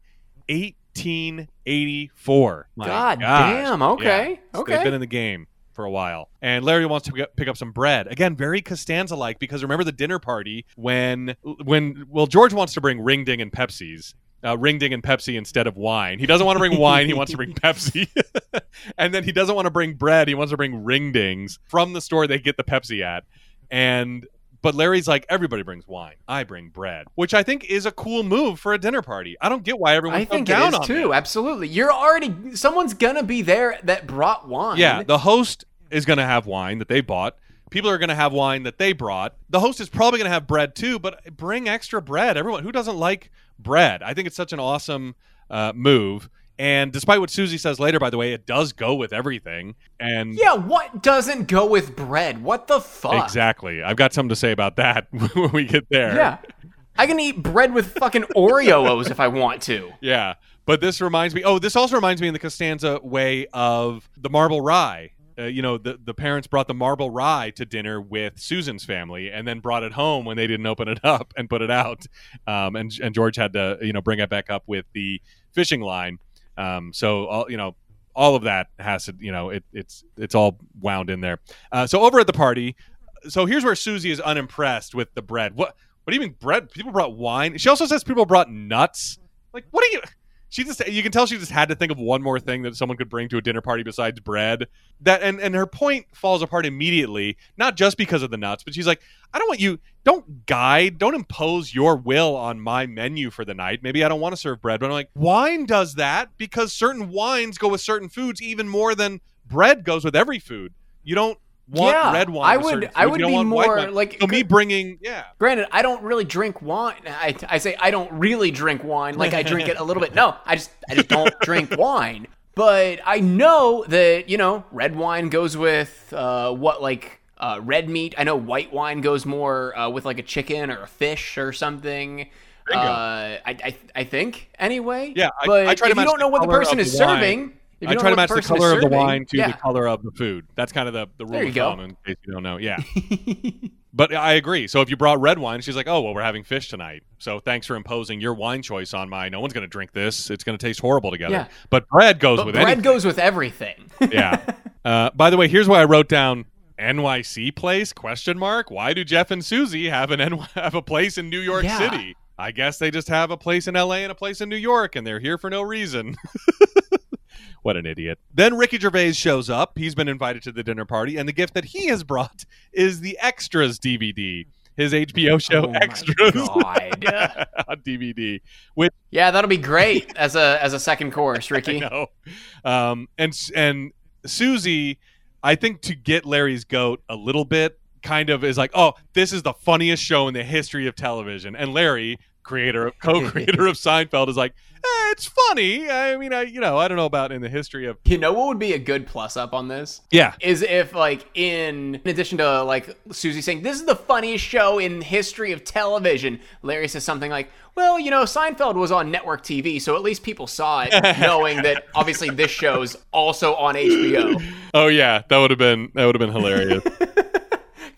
1884. My God gosh. damn, okay, Yeah. So okay. They've been in the game for a while. And Larry wants to pick- pick up some bread. Again, very Costanza like because remember the dinner party when when well George wants to bring ring ding and Pepsis. Uh, ring ding and Pepsi instead of wine. He doesn't want to bring wine. He wants to bring Pepsi, and then he doesn't want to bring bread. He wants to bring ring dings from the store they get the Pepsi at. And but Larry's like, everybody brings wine. I bring bread, which I think is a cool move for a dinner party. I don't get why everyone's I think it down is on too. this. Absolutely. You're already someone's gonna be there that brought wine. Yeah, the host is going to have wine that they bought. People are going to have wine that they brought. The host is probably going to have bread too, but bring extra bread. Everyone who doesn't like bread, I think it's such an awesome uh, move. And despite what Susie says later, by the way, it does go with everything. And Yeah, what doesn't go with bread? What the fuck? exactly, I've got something to say about that when we get there. Yeah. I can eat bread with fucking Oreos if I want to. Yeah. But this reminds me. Oh, this also reminds me in the Costanza way of the marble rye. Uh, you know, the the parents brought the marble rye to dinner with Susan's family, and then brought it home when they didn't open it up and put it out. Um, and and George had to you know bring it back up with the fishing line. Um, so all you know. All of that has to, you know, it, it's it's all wound in there. Uh, so over at the party, so here's where Susie is unimpressed with the bread. What what do you mean bread? People brought wine. She also says people brought nuts. Like, what are you? She just you can tell she just had to think of one more thing that someone could bring to a dinner party besides bread. That and and her point falls apart immediately, not just because of the nuts, but she's like, I don't want you don't guide, don't impose your will on my menu for the night. Maybe I don't want to serve bread, but I'm like, wine does that because certain wines go with certain foods even more than bread goes with every food. You don't want Yeah, red wine. I would- I would be more, like- so me bringing yeah Granted, I don't really drink wine. I, I say I don't really drink wine. Like I drink it a little bit. No, I just I just don't drink wine. But I know that you know red wine goes with uh, what like uh, red meat. I know white wine goes more uh, with like a chicken or a fish or something. Uh, I, I I think anyway. Yeah, but I try to if you don't know what the person is wine. serving, I try to match the is color of the wine to yeah. the color of the food. That's kind of the, the rule of go. thumb in case you don't know. Yeah. but I agree. So if you brought red wine, she's like, oh, well, we're having fish tonight. So thanks for imposing your wine choice on my. No one's going to drink this. It's going to taste horrible together. Yeah. But bread goes But with bread anything. goes with everything. yeah. Uh, by the way, here's why I wrote down NYC place question mark. Why do Jeff and Susie have an NY- have a place in New York Yeah. City? I guess they just have a place in LA and a place in New York, and they're here for no reason. what an idiot. Then Ricky Gervais shows up. He's been invited to the dinner party, and the gift that he has brought is the Extras DVD, his HBO show Oh Extras on DVD, which yeah, that'll be great as a as a second course, I Ricky. know. Um, and and Susie, I think to get Larry's goat a little bit, kind of is like, oh, this is the funniest show in the history of television. And Larry, creator, co-creator of Seinfeld, is like, eh, it's funny. I mean, I you know, I don't know about in the history of You know what would be a good plus up on this? yeah. Is if like in, in addition to like Susie saying this is the funniest show in history of television, Larry says something like, "Well, you know, Seinfeld was on network TV, so at least people saw it, knowing that obviously this show's also on HBO." Oh yeah, that would have been that would have been hilarious.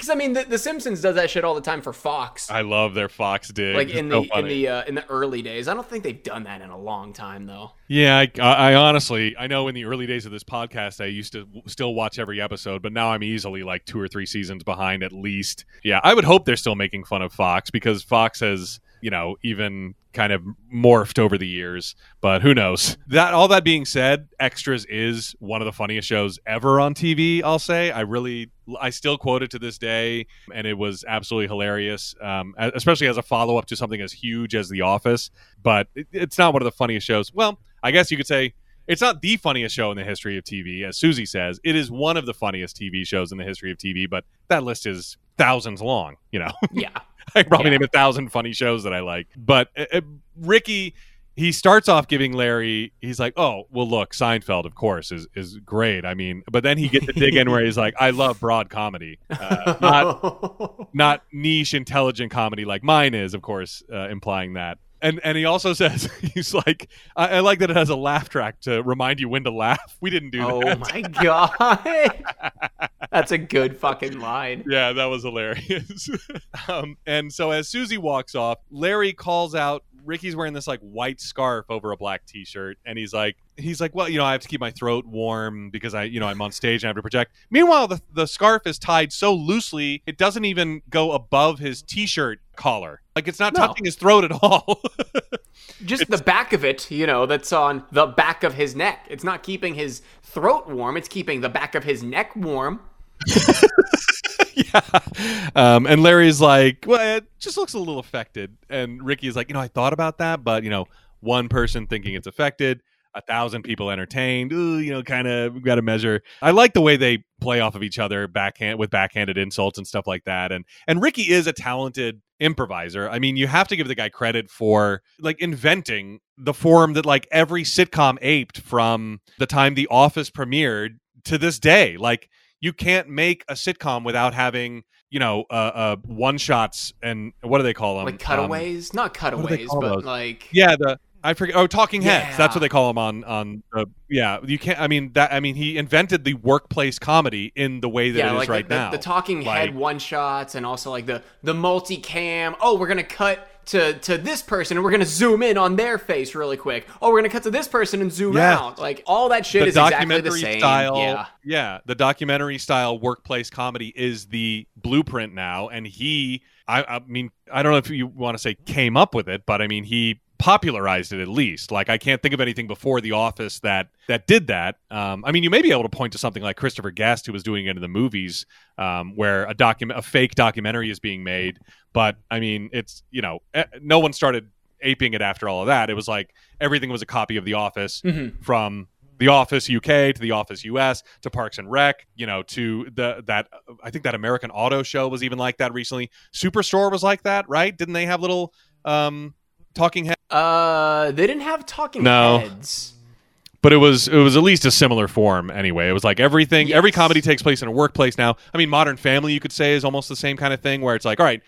Because I mean, the, the Simpsons does that shit all the time for Fox. I love their Fox dig. like in so the in the uh, in the early days, I don't think they've done that in a long time though. Yeah, I, I honestly, I know in the early days of this podcast, I used to w- still watch every episode, but now I'm easily like two or three seasons behind at least. Yeah, I would hope they're still making fun of Fox because Fox has, you know, even kind of morphed over the years. But who knows? That all that being said, Extras is one of the funniest shows ever on TV. I'll say, I really, I still quote it to this day, and it was absolutely hilarious, um, especially as a follow up to something as huge as The Office. But it, it's not one of the funniest shows. Well, I guess you could say it's not the funniest show in the history of TV, as Susie says. It is one of the funniest TV shows in the history of TV, but that list is thousands long. You know, Yeah. I probably Yeah. name a thousand funny shows that I like. But uh, uh, Ricky, he starts off giving Larry. He's like, "Oh, well, look, Seinfeld, of course, is is great. I mean, but then he gets to dig in where he's like, I love broad comedy, uh, not not niche, intelligent comedy like mine is, of course, uh, implying that." And and he also says he's like, I, I like that it has a laugh track to remind you when to laugh. We didn't do oh that. Oh my god. That's a good fucking line. Yeah, that was hilarious. um, and so as Susie walks off, Larry calls out Ricky's wearing this like white scarf over a black t-shirt, and he's like, he's like, well, you know, I have to keep my throat warm because I, you know, I'm on stage and I have to project. Meanwhile, the the scarf is tied so loosely it doesn't even go above his t-shirt collar. Like it's not No. touching his throat at all. Just the back of it, you know, that's on the back of his neck. It's not keeping his throat warm, it's keeping the back of his neck warm. yeah. Um, and Larry's like, well, it just looks a little affected. And Ricky is like, you know, I thought about that, but you know, one person thinking it's affected, a thousand people entertained. Ooh, you know, kind of got to measure. I like the way they play off of each other backhand with backhanded insults and stuff like that. And and Ricky is a talented improviser. I mean, you have to give the guy credit for like inventing the form that like every sitcom aped from the time The Office premiered to this day. Like you can't make a sitcom without having you know uh, uh one shots and what do they call them Like cutaways? Not cutaways, but those? like. yeah the i forget oh talking heads that's what they call him on on uh, yeah you can't i mean that i mean he invented the workplace comedy in the way that yeah, it is like right the, now the, the talking Like- head one shots and also like the the multicam. Oh, we're gonna cut to to this person and we're gonna zoom in on their face really quick. Oh, we're gonna cut to this person and zoom Yeah. out. Like all that shit the is exactly the same. style Yeah. the documentary style workplace comedy is the blueprint now and he I, I mean i don't know if you want to say came up with it but i mean he popularized it at least like i can't think of anything before the office that that did that um, i mean you may be able to point to something like christopher guest who was doing it in the movies um, where a document a fake documentary is being made but i mean it's you know eh, no one started aping it after all of that it was like everything was a copy of the office Mhm. from the Office UK to the Office US to Parks and Rec, you know, to the that I think that American Auto Show was even like that recently. Superstore was like that, right? Didn't they have little um talking heads? Uh, they didn't have talking No. heads. But it was it was at least a similar form anyway. It was like everything every comedy takes place in a workplace now. I mean, Modern Family you could say is almost the same kind of thing where it's like, all right,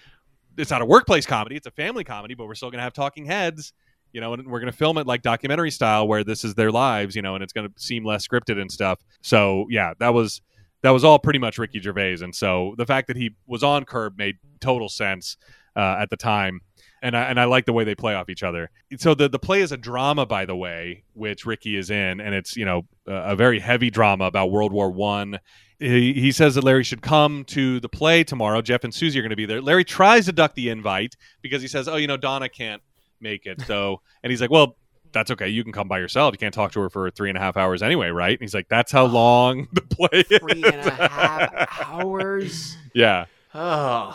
it's not a workplace comedy, it's a family comedy, but we're still going to have talking heads. You know, and we're going to film it like documentary style, where this is their lives. You know, and it's going to seem less scripted and stuff. So yeah, that was that was all pretty much Ricky Gervais, and so the fact that he was on Curb made total sense uh, at the time. And I, and I like the way they play off each other. So the the play is a drama, by the way, which Ricky is in, and it's you know a, a very heavy drama about World War One. He, he says that Larry should come to the play tomorrow. Jeff and Susie are going to be there. Larry tries to duck the invite because he says, "Oh, you know, Donna can't make it." So, and he's like, "Well, that's okay. You can come by yourself. You can't talk to her for three and a half hours anyway, right?" And he's like, "That's how long the play is." Three and a half hours. yeah. Oh,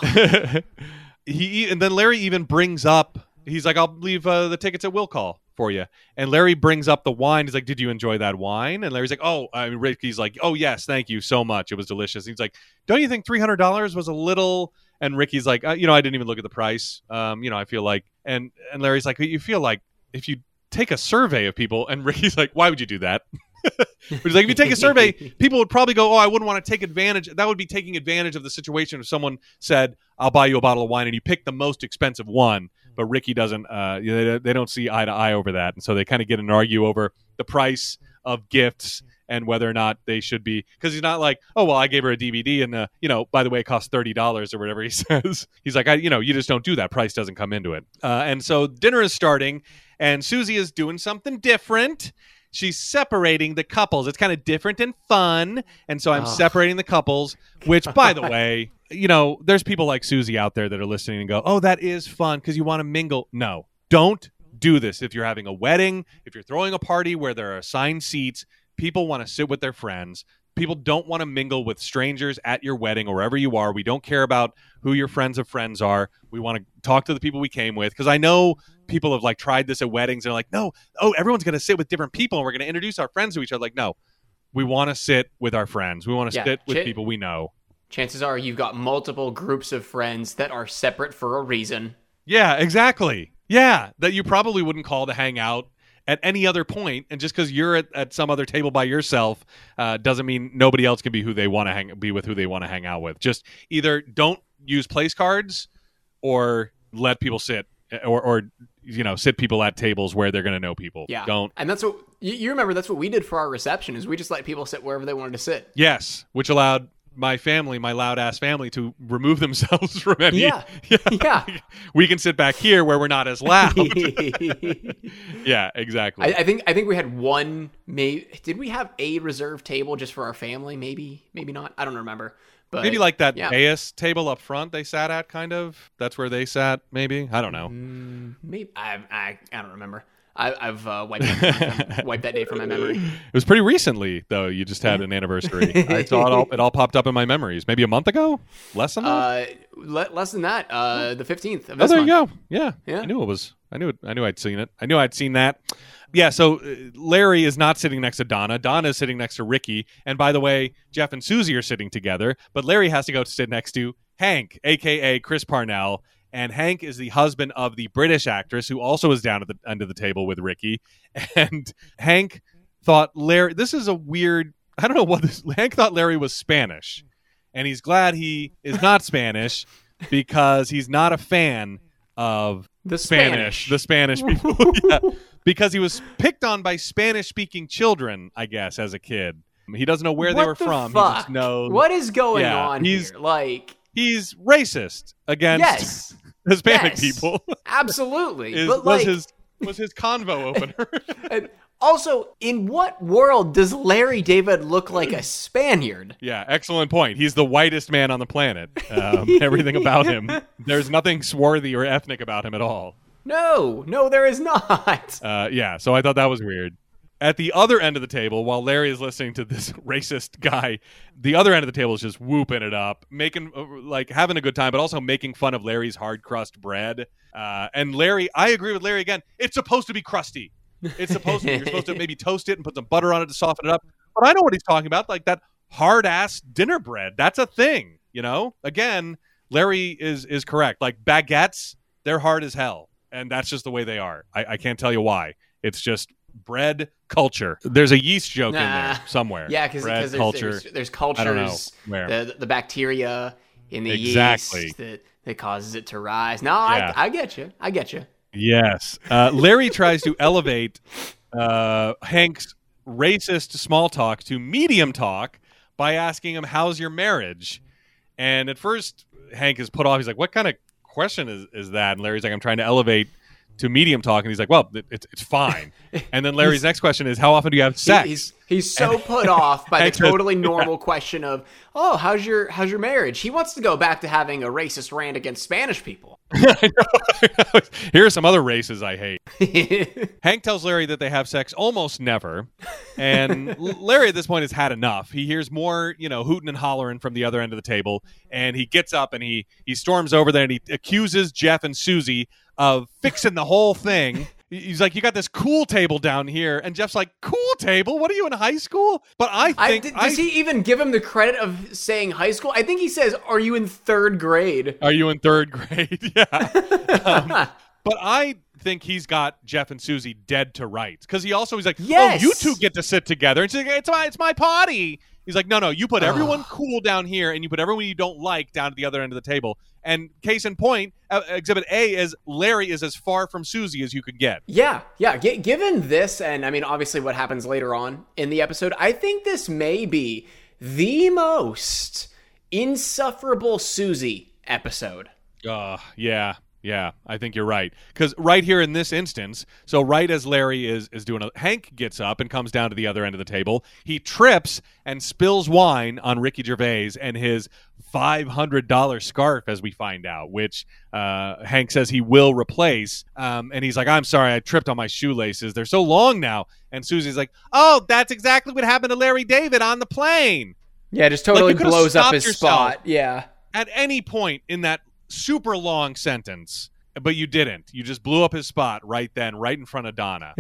he and then Larry even brings up. He's like, "I'll leave uh, the tickets at will call for you." And Larry brings up the wine. He's like, "Did you enjoy that wine?" And Larry's like, "Oh," I mean, Ricky's like, "Oh yes, thank you so much. It was delicious." He's like, "Don't you think three hundred dollars was a little?" And Ricky's like, uh, "You know, I didn't even look at the price. Um, you know, I feel like." And and Larry's like, "You feel like if you take a survey of people," and Ricky's like, "Why would you do that?" But he's like, if you take a survey, people would probably go, "Oh, I wouldn't want to take advantage." That would be taking advantage of the situation if someone said, "I'll buy you a bottle of wine," and you pick the most expensive one. But Ricky doesn't. Uh, they, they don't see eye to eye over that, and so they kind of get an argue over the price of gifts and whether or not they should be. Because he's not like, "Oh, well, I gave her a DVD, and uh, you know, by the way, it cost thirty dollars or whatever." He says. He's like, "I, you know, you just don't do that. Price doesn't come into it." Uh, and so dinner is starting, and Susie is doing something different she's separating the couples. It's kind of different and fun. And so I'm Ugh. separating the couples, which, by the way, you know, there's people like Susie out there that are listening and go, oh, that is fun because you want to mingle. No, don't do this. If you're having a wedding, if you're throwing a party where there are assigned seats, people want to sit with their friends. People don't want to mingle with strangers at your wedding or wherever you are. We don't care about who your friends of friends are. We want to talk to the people we came with because I know people have like tried this at weddings. They're like, no, oh, everyone's going to sit with different people and we're going to introduce our friends to each other. Like, no, we want to sit with our friends. We want to Yeah, sit with chi- people we know. chances are you've got multiple groups of friends that are separate for a reason. Yeah, exactly. Yeah, that you probably wouldn't call to hang out at any other point, and just because you're at, at some other table by yourself uh, doesn't mean nobody else can be who they want to hang be with who they want to hang out with. Just either don't use place cards or let people sit or or you know sit people at tables where they're going to know people. Yeah. Don't. And that's what you, remember. That's what we did for our reception. Is we just let people sit wherever they wanted to sit. Yes, which allowed my family, my loud ass family, to remove themselves from any. Yeah. Yeah. we can sit back here where we're not as loud. yeah, exactly. I, I think I think we had one. May did we have a reserve table just for our family? Maybe, maybe not. I don't remember. But maybe like that yeah. dais table up front they sat at, kind of. That's where they sat. Maybe I don't know. Mm, maybe I, I I don't remember. I, I've uh, wiped, that, wiped that day from my memory. It was pretty recently, though. You just had an anniversary. I saw it all. It all popped up in my memories. Maybe a month ago, less than that. Uh, le- less than that. Uh, the fifteenth of oh, there you go. Yeah, Yeah. I knew it was. I knew it. I knew I'd seen it. I knew I'd seen that. Yeah. So uh, Larry is not sitting next to Donna. Donna is sitting next to Ricky. And by the way, Jeff and Susie are sitting together. But Larry has to go to sit next to Hank, aka Chris Parnell. And Hank is the husband of the British actress who also is down at the end of the table with Ricky. And Hank thought Larry. This is a weird. I don't know what this. Hank thought Larry was Spanish, and he's glad he is not Spanish because he's not a fan of The Spanish, Spanish. the Spanish people, yeah, because he was picked on by Spanish-speaking children, I guess, as a kid. He doesn't know where what they were the from. Fuck? He just knows What is going Yeah, on he's- here? Like, he's racist against yes, Hispanic yes. people. absolutely. Is, but was like, his was his convo opener? and also, in what world does Larry David look like a Spaniard? yeah, excellent point. He's the whitest man on the planet. Um, everything about him, there's nothing swarthy or ethnic about him at all. No, no, there is not. Uh, yeah, so I thought that was weird. At the other end of the table, while Larry is listening to this racist guy, the other end of the table is just whooping it up, making uh, like having a good time, but also making fun of Larry's hard crust bread. Uh, and Larry, I agree with Larry again. It's supposed to be crusty. It's supposed to. Be. You're supposed to maybe toast it and put some butter on it to soften it up. But I know what he's talking about, like that hard ass dinner bread. That's a thing. You know. Again, Larry is is correct. Like baguettes, they're hard as hell, and that's just the way they are. I, I can't tell you why. It's just bread culture. There's a yeast joke in there somewhere. Yeah, because there's, culture. there's there's I don't know cultures, where. the the bacteria in the Exactly. yeast that that causes it to rise. No, Yeah. I I get you. I get you. Yes. Uh, Larry tries to elevate uh, Hank's racist small talk to medium talk by asking him, How's your marriage? And at first, Hank is put off. He's like, What kind of question is, is that? And Larry's like, I'm trying to elevate to medium talk. And he's like, Well, it, it's, it's fine. And then Larry's next question is, How often do you have sex? he's he's so put off by the totally normal question of, "Oh, how's your how's your marriage?" He wants to go back to having a racist rant against Spanish people. I know. Here are some other races I hate. Hank tells Larry that they have sex almost never, and Larry at this point has had enough. He hears more, you know, hooting and hollering from the other end of the table, and he gets up and he he storms over there and he accuses Jeff and Susie of fixing the whole thing. He- He's like, "You got this cool table down here," and Jeff's like, "Cool table? What are you in high school?" But I I, think I- does he even give him the credit of saying high school? I think he says, "Are you in third grade?" Are you in third grade? yeah. Um, but I think he's got Jeff and Susie dead to rights because he also he's like, Yes. oh, you two get to sit together. And she's like, it's my it's my party. He's like, no, no, you put everyone cool down here, and you put everyone you don't like down at the other end of the table. And case in point, uh, Exhibit A is Larry is as far from Susie as you could get. Yeah, yeah. G- given this, and I mean, obviously, what happens later on in the episode, I think this may be the most insufferable Susie episode. Uh, yeah, yeah, I think you're right. Because right here in this instance, so right as Larry is is doing a, Hank gets up and comes down to the other end of the table. He trips and spills wine on Ricky Gervais and his five hundred dollar scarf, as we find out, which uh, Hank says he will replace. Um, and he's like, "I'm sorry, I tripped on my shoelaces. They're so long now." And Susie's like, "Oh, that's exactly what happened to Larry David on the plane." Yeah, just totally could've blows up his yourself. spot. Yeah. at any point in that super long sentence, but you didn't. You just blew up his spot right then, right in front of Donna.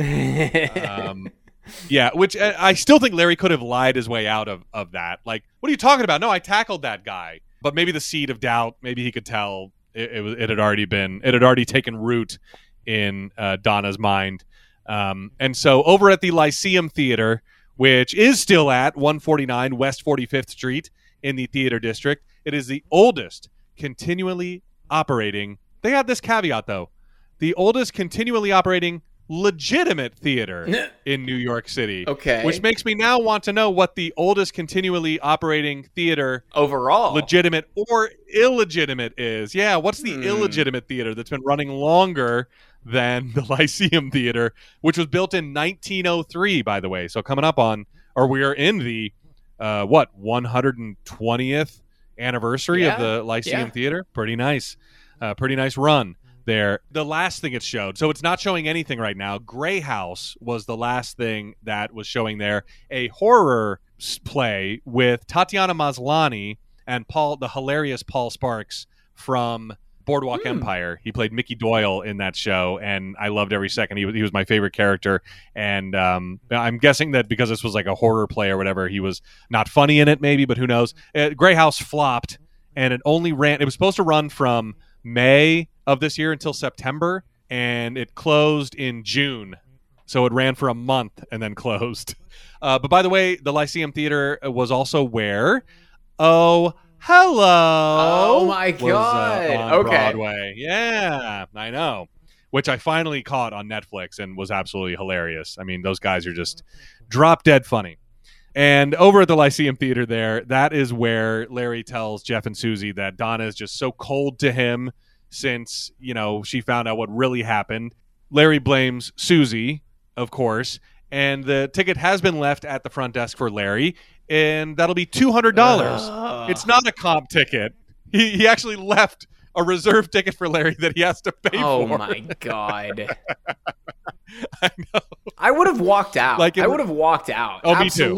Um, yeah, which uh, I still think Larry could have lied his way out of, of that. Like, what are you talking about? No, I tackled that guy. But maybe the seed of doubt, maybe he could tell it, it, was, it had already been, it had already taken root in uh, Donna's mind. Um, and so over at the Lyceum Theater, which is still at 149 West 45th Street in the theater district, it is the oldest continually operating. They had this caveat though the oldest continually operating legitimate theater in New York City. Okay. Which makes me now want to know what the oldest continually operating theater, Overall. legitimate or illegitimate, is. Yeah, what's the Hmm. illegitimate theater that's been running longer than the Lyceum Theater, which was built in 1903, by the way. So coming up on, or we are in the, uh, what, 120th anniversary Yeah, of the Lyceum yeah. Theater? Pretty nice. Uh, pretty nice run there. The last thing it showed, so it's not showing anything right now. Grey House was the last thing that was showing there. A horror play with Tatiana Maslany and Paul, the hilarious Paul Sparks from Boardwalk Hmm. Empire. He played Mickey Doyle in that show, and I loved every second. He was, he was my favorite character, and um, I'm guessing that because this was like a horror play or whatever, he was not funny in it, maybe, but who knows? Uh, Grey House flopped, and it only ran. It was supposed to run from May of this year until September, and it closed in June. So it ran for a month and then closed. Uh, but by the way, the Lyceum Theater was also where? Oh, hello! Oh my was, uh, God. on Okay. Broadway. Yeah, I know. Which I finally caught on Netflix and was absolutely hilarious. I mean, those guys are just drop dead funny. And over at the Lyceum Theater, there, that is where Larry tells Jeff and Susie that Donna is just so cold to him since, you know, she found out what really happened. Larry blames Susie, of course, and the ticket has been left at the front desk for Larry, and that'll be $200. Ugh. It's not a comp ticket. He, he actually left a reserve ticket for Larry that he has to pay Oh for. Oh my god. I know. I would have walked out. Like, I would- have walked out. Oh, me too.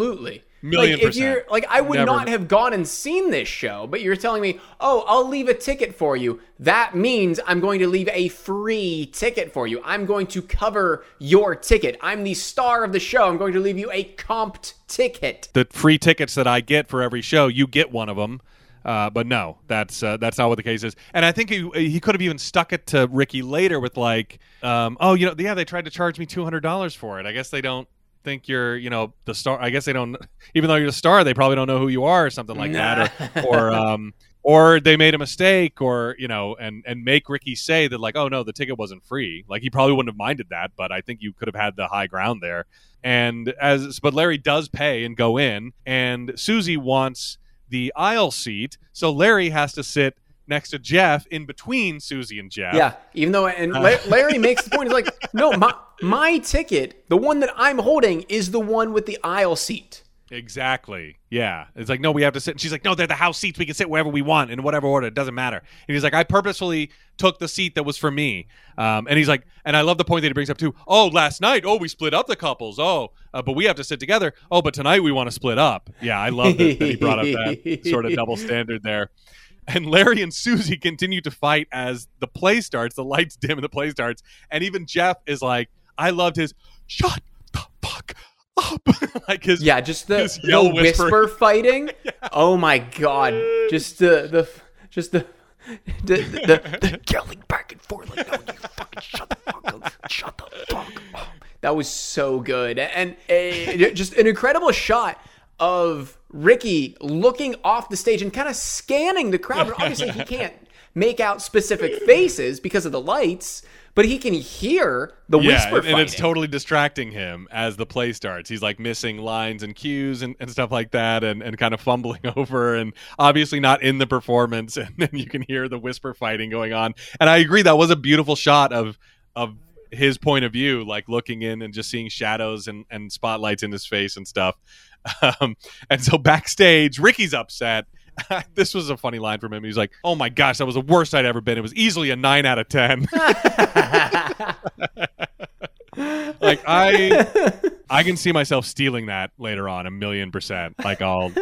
Million like, if percent. you're like I would Never. not have gone and seen this show, but you're telling me, "Oh, I'll leave a ticket for you." That means I'm going to leave a free ticket for you. I'm going to cover your ticket. I'm the star of the show. I'm going to leave you a comped ticket. the free tickets that I get for every show, you get one of them. Uh, but no, that's uh, that's not what the case is. And I think he he could have even stuck it to Ricky later with like, um, oh, you know, yeah, they tried to charge me two hundred dollars for it. I guess they don't think you're, you know, the star. I guess they don't, even though you're the star, they probably don't know who you are or something like that, or or um, or they made a mistake, or you know, and and make Ricky say that like, oh no, the ticket wasn't free. Like he probably wouldn't have minded that, but I think you could have had the high ground there. And as but Larry does pay and go in, and Susie wants the aisle seat, so Larry has to sit next to Jeff in between Susie and Jeff. Yeah, even though and La- Larry makes the point he's like, "No, my my ticket, the one that I'm holding is the one with the aisle seat." Exactly. Yeah. It's like, no, we have to sit. And she's like, no, they're the house seats. We can sit wherever we want in whatever order. It doesn't matter. And he's like, I purposefully took the seat that was for me. Um, and he's like, and I love the point that he brings up too. Oh, last night, oh, we split up the couples. Oh, uh, but we have to sit together. Oh, but tonight we want to split up. Yeah, I love that, that he brought up that sort of double standard there. And Larry and Susie continue to fight as the play starts. The lights dim and the play starts. And even Jeff is like, I loved his shut the fuck up. like his Yeah, just the, Just the whisper whisper. fighting. Oh my god, just the the just the the, the, the yelling back and forth like, "No, you fucking shut the fuck up, shut the fuck up." That was so good, and a, just an incredible shot of Ricky looking off the stage and kind of scanning the crowd. And obviously, he can't make out specific faces because of the lights, but he can hear the yeah, whisper and, and it's totally distracting him as the play starts. He's like missing lines and cues and, and stuff like that, and, and kind of fumbling over, and obviously not in the performance. And then you can hear the whisper fighting going on. And I agree, that was a beautiful shot of of his point of view, like looking in and just seeing shadows and, and spotlights in his face and stuff. Um, and so backstage, Ricky's upset. this was a funny line from him. He's like, "Oh my gosh, that was the worst I'd ever been. It was easily a nine out of 10. like I I can see myself stealing that later on a million percent. Like I'll,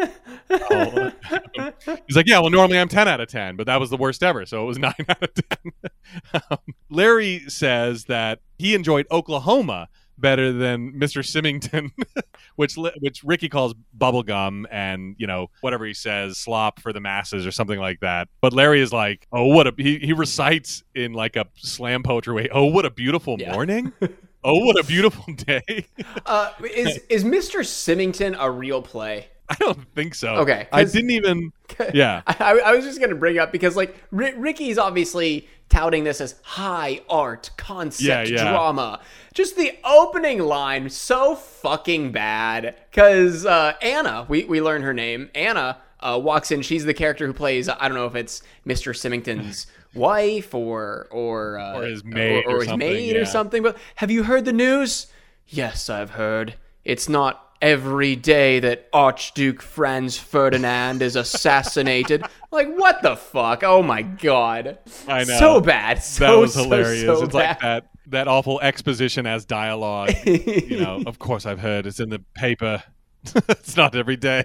I'll He's like, "Yeah, well normally I'm 10 out of 10, but that was the worst ever, so it was 9 out of 10." um, Larry says that he enjoyed Oklahoma better than Mr. Symington, which which Ricky calls bubblegum and, you know, whatever he says, slop for the masses or something like that. But Larry is like, "Oh, what a he, he recites in like a slam poetry way. Oh, what a beautiful Yeah. morning." Oh, what a beautiful day! Uh, is is Mr. Symington a real play? I don't think so. Okay, I didn't even. Yeah, I, I was just going to bring up because like R- Ricky's obviously touting this as high art, concept Yeah, yeah. drama. Just the opening line, so fucking bad. Because uh, Anna, we, we learn her name, Anna uh, walks in. She's the character who plays, I don't know if it's Mr. Symington's wife or or, uh, Or his maid or, or his something, maid or something. But have you heard the news? Yes, I've heard. It's not every day that Archduke Franz Ferdinand is assassinated. like, what the fuck? Oh my god. I know. So bad. So, that was so, hilarious. so it's like that that awful exposition as dialogue. you know, of course I've heard it's in the paper. it's not every day.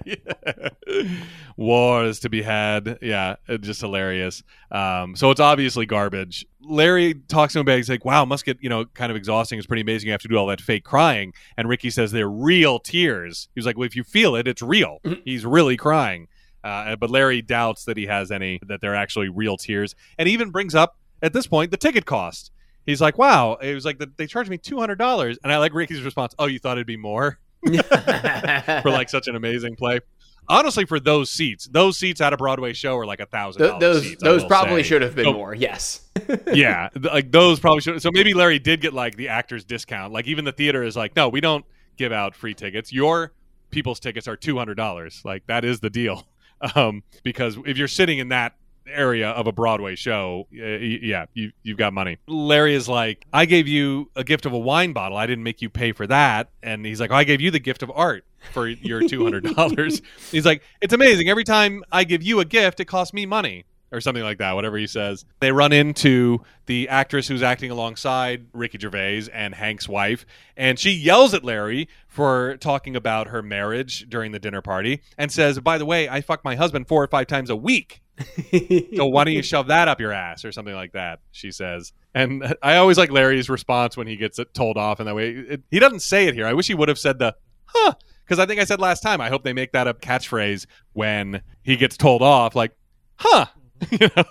War is to be had. Yeah, it's just hilarious. Um, so it's obviously garbage. Larry talks to him about. it. He's like, "Wow, must get you know kind of exhausting. It's pretty amazing. You have to do all that fake crying." And Ricky says they're real tears. He's like, "Well, if you feel it, it's real. He's really crying." Uh, but Larry doubts that he has any that they're actually real tears, and even brings up at this point the ticket cost. He's like, "Wow!" It was like the, they charged me two hundred dollars, and I like Ricky's response. Oh, you thought it'd be more for like such an amazing play. Honestly, for those seats, those seats at a Broadway show are like a thousand. Th- those seats, those probably say. should have been So- more. Yes. yeah, like those probably should. So maybe Larry did get like the actor's discount. Like even the theater is like, no, we don't give out free tickets. Your people's tickets are two hundred dollars. Like that is the deal. Um, because if you're sitting in that area of a Broadway show, uh, yeah, you you've got money. Larry is like, I gave you a gift of a wine bottle. I didn't make you pay for that. And he's like, oh, I gave you the gift of art for your two hundred dollars. he's like, it's amazing. Every time I give you a gift, it costs me money. Or something like that, whatever he says. They run into the actress who's acting alongside Ricky Gervais and Hank's wife, and she yells at Larry for talking about her marriage during the dinner party and says, By the way, I fuck my husband four or five times a week. So why don't you shove that up your ass or something like that? She says. And I always like Larry's response when he gets it told off in that way. It, he doesn't say it here. I wish he would have said the huh. Because I think I said last time, I hope they make that a catchphrase when he gets told off, like, huh. you know?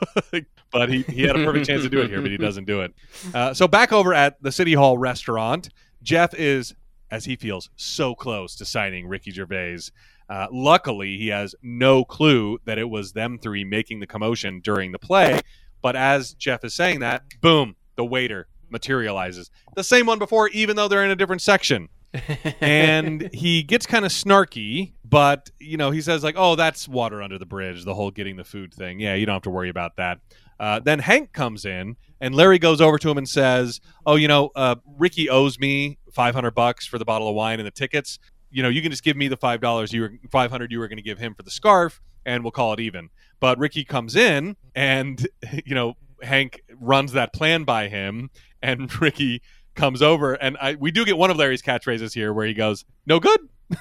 but he, he had a perfect chance to do it here, but he doesn't do it. Uh, so back over at the City Hall restaurant, Jeff is, as he feels, so close to signing Ricky Gervais. Uh, luckily, he has no clue that it was them three making the commotion during the play. But as Jeff is saying that, boom, the waiter materializes. The same one before, even though they're in a different section. and he gets kind of snarky, but you know, he says like, "Oh, that's water under the bridge." The whole getting the food thing. Yeah, you don't have to worry about that. Uh, then Hank comes in, and Larry goes over to him and says, "Oh, you know, uh, Ricky owes me five hundred bucks for the bottle of wine and the tickets. You know, you can just give me the five dollars you were five hundred you were going to give him for the scarf, and we'll call it even." But Ricky comes in, and you know, Hank runs that plan by him, and Ricky comes over, and I we do get one of Larry's catchphrases here where he goes, "No good."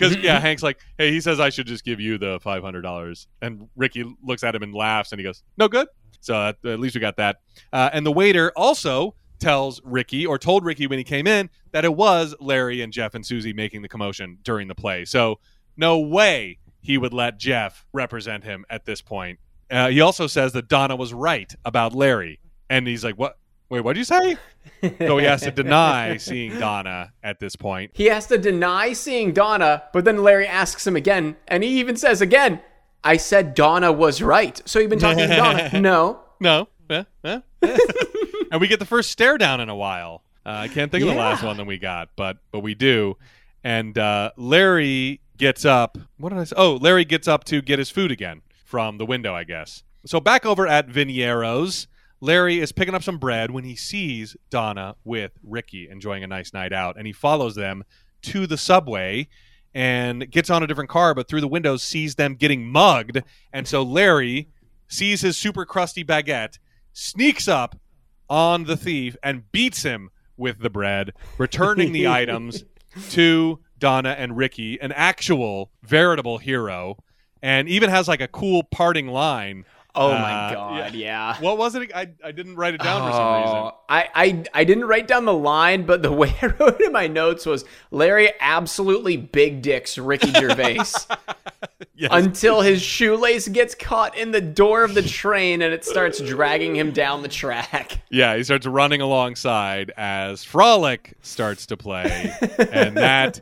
Because yeah, Hank's like, hey, he says I should just give you the five hundred dollars, and Ricky looks at him and laughs, and he goes, "No good." So at, at least we got that. Uh, and the waiter also tells Ricky, or told Ricky when he came in, that it was Larry and Jeff and Susie making the commotion during the play. So no way he would let Jeff represent him at this point. Uh, he also says that Donna was right about Larry, and he's like, "What? Wait, what did you say?" so he has to deny seeing Donna at this point. He has to deny seeing Donna, but then Larry asks him again, and he even says again, I said Donna was right. So you've been talking to Donna. No. No. Yeah, yeah, yeah. and we get the first stare down in a while. Uh, I can't think of the last one that we got, but but we do. And uh, Larry gets up. What did I say? Oh, Larry gets up to get his food again from the window, I guess. So back over at Veniero's, Larry is picking up some bread when he sees Donna with Ricky enjoying a nice night out, and he follows them to the subway and gets on a different car, but through the windows sees them getting mugged. And so Larry sees his super crusty baguette, sneaks up on the thief, and beats him with the bread, returning the items to Donna and Ricky, an actual veritable hero, and even has like a cool parting line. Oh Uh, my god, yeah. What was it? I, I didn't write it down for some reason. Oh, I, I I didn't write down the line, but the way I wrote it in my notes was Larry absolutely big dicks Ricky Gervais Yes. until his shoelace gets caught in the door of the train and it starts dragging him down the track. Yeah, he starts running alongside as Frolic starts to play, and that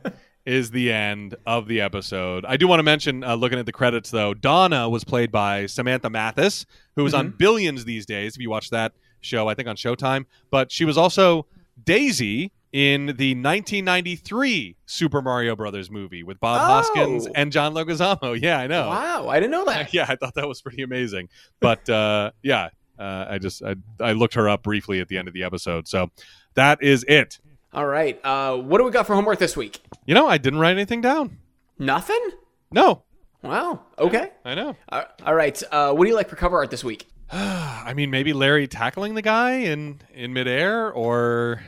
is the end of the episode. I do want to mention, uh, looking at the credits though, Donna was played by Samantha Mathis, who is on Billions these days. If you watch that show, I think on Showtime, but she was also Daisy in the 1993 Super Mario Brothers movie with Bob Oh. Hoskins and John Leguizamo. Yeah, I know. Wow, I didn't know that. Yeah, I thought that was pretty amazing. But uh, yeah, uh, I just I, I looked her up briefly at the end of the episode. So that is it. All right. Uh, what do we got for homework this week? You know, I didn't write anything down. Nothing. No, Wow. Okay. I know. Uh, all right. Uh, what do you like for cover art this week? I mean, maybe Larry tackling the guy in in midair, or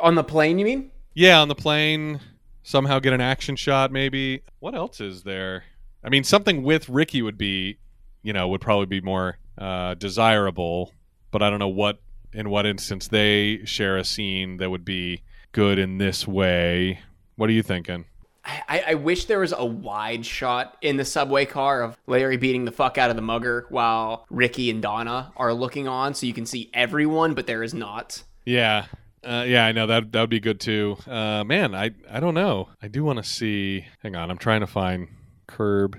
On the plane, you mean? yeah, on the plane, somehow get an action shot. Maybe. What else is there? I mean, something with Ricky would be, you know, would probably be more uh, desirable. But I don't know what in what instance they share a scene that would be good in this way. What are you thinking? I, I wish there was a wide shot in the subway car of Larry beating the fuck out of the mugger while Ricky and Donna are looking on, so you can see everyone, but there is not. Yeah. Uh, yeah, I know that that would be good too. Uh, man, I I don't know. I do want to see. Hang on, I'm trying to find Curb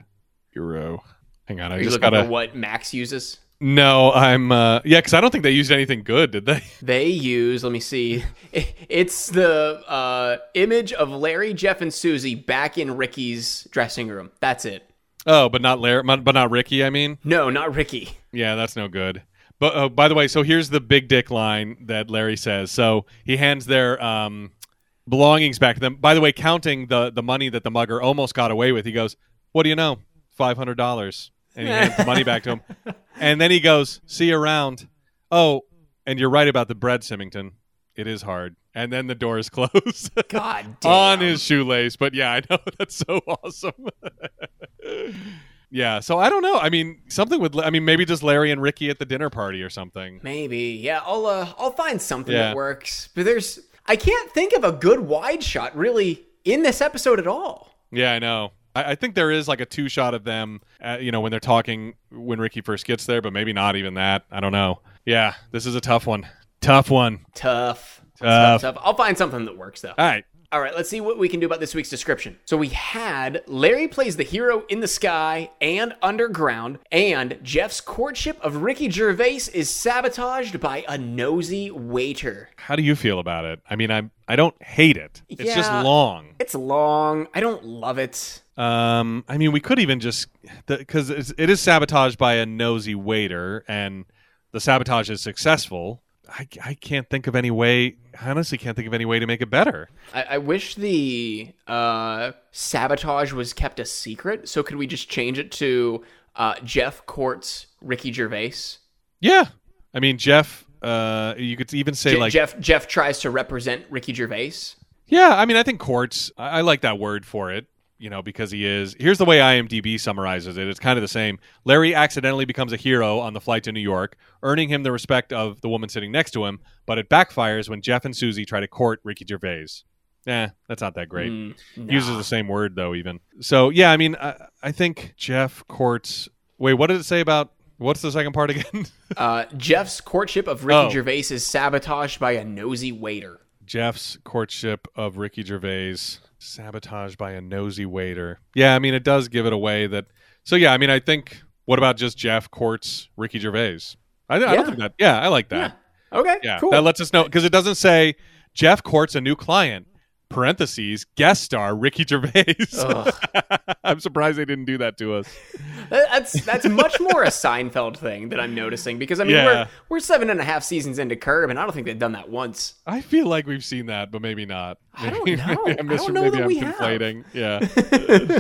Hero. Hang on, I Are just gotta. what Max uses? No, I'm. Uh, yeah, because I don't think they used anything good, did they? They use, let me see, it's the uh, image of Larry, Jeff, and Susie back in Ricky's dressing room. That's it. Oh, but not Larry, but not Ricky. I mean, No, not Ricky. yeah, that's no good. But uh, by the way, so here's the big dick line that Larry says. So he hands their um, belongings back to them. By the way, counting the the money that the mugger almost got away with, he goes, "What do you know? Five hundred dollars." And he hands the money back to him. And then he goes, "See you around." Oh, and you're right about the bread, Symington. It is hard. And then the doors close God damn. on his shoelace. But yeah, I know that's so awesome. yeah, so I don't know. I mean, something with I mean, maybe just Larry and Ricky at the dinner party or something. Maybe. Yeah, I'll uh, I'll find something Yeah. that works. But there's I can't think of a good wide shot really in this episode at all. Yeah, I know. I, I think there is like a two shot of them, uh, you know, when they're talking when Ricky first gets there, but maybe not even that. I don't know. Yeah, this is a tough one. Tough one. Tough. Tough. tough. I'll find something that works though. All right. All right, let's see what we can do about this week's description. So we had Larry plays the hero in the sky and underground, and Jeff's courtship of Ricky Gervais is sabotaged by a nosy waiter. How do you feel about it? I mean, I I don't hate it. It's just long. It's long. I don't love it. Um, I mean, we could even just because it is sabotaged by a nosy waiter, and the sabotage is successful. I, I can't think of any way. I honestly can't think of any way to make it better. I, I wish the uh, sabotage was kept a secret. So could we just change it to uh, Jeff courts Ricky Gervais? Yeah, I mean, Jeff. Uh, you could even say Je- like, Jeff Jeff tries to represent Ricky Gervais. yeah. I mean, I think courts. I, I like that word for it. You know, because he is. Here's the way IMDb summarizes it. It's kind of the same. Larry accidentally becomes a hero on the flight to New York, earning him the respect of the woman sitting next to him. But it backfires when Jeff and Susie try to court Ricky Gervais. Eh, that's not that great. Mm, nah. uses the same word though even so yeah i mean I, I think jeff courts wait what did it say about what's the second part again Uh, Jeff's courtship of Ricky Oh. Gervais is sabotaged by a nosy waiter. jeff's courtship of ricky gervais sabotaged by a nosy waiter. Yeah i mean it does give it away that so yeah i mean i think what about just jeff courts ricky gervais? I, I Yeah. don't think that yeah i like that. Okay, yeah cool. that lets us know because it doesn't say jeff courts a new client parentheses guest star ricky gervais i'm surprised they didn't do that to us that's that's much more a Seinfeld thing that I'm noticing because I mean Yeah. we're we're seven and a half seasons into Curb and I don't think they've done that once. I feel like we've seen that, but maybe not. I don't Maybe- know. maybe I'm I don't know maybe that I'm we have. conflating. Yeah.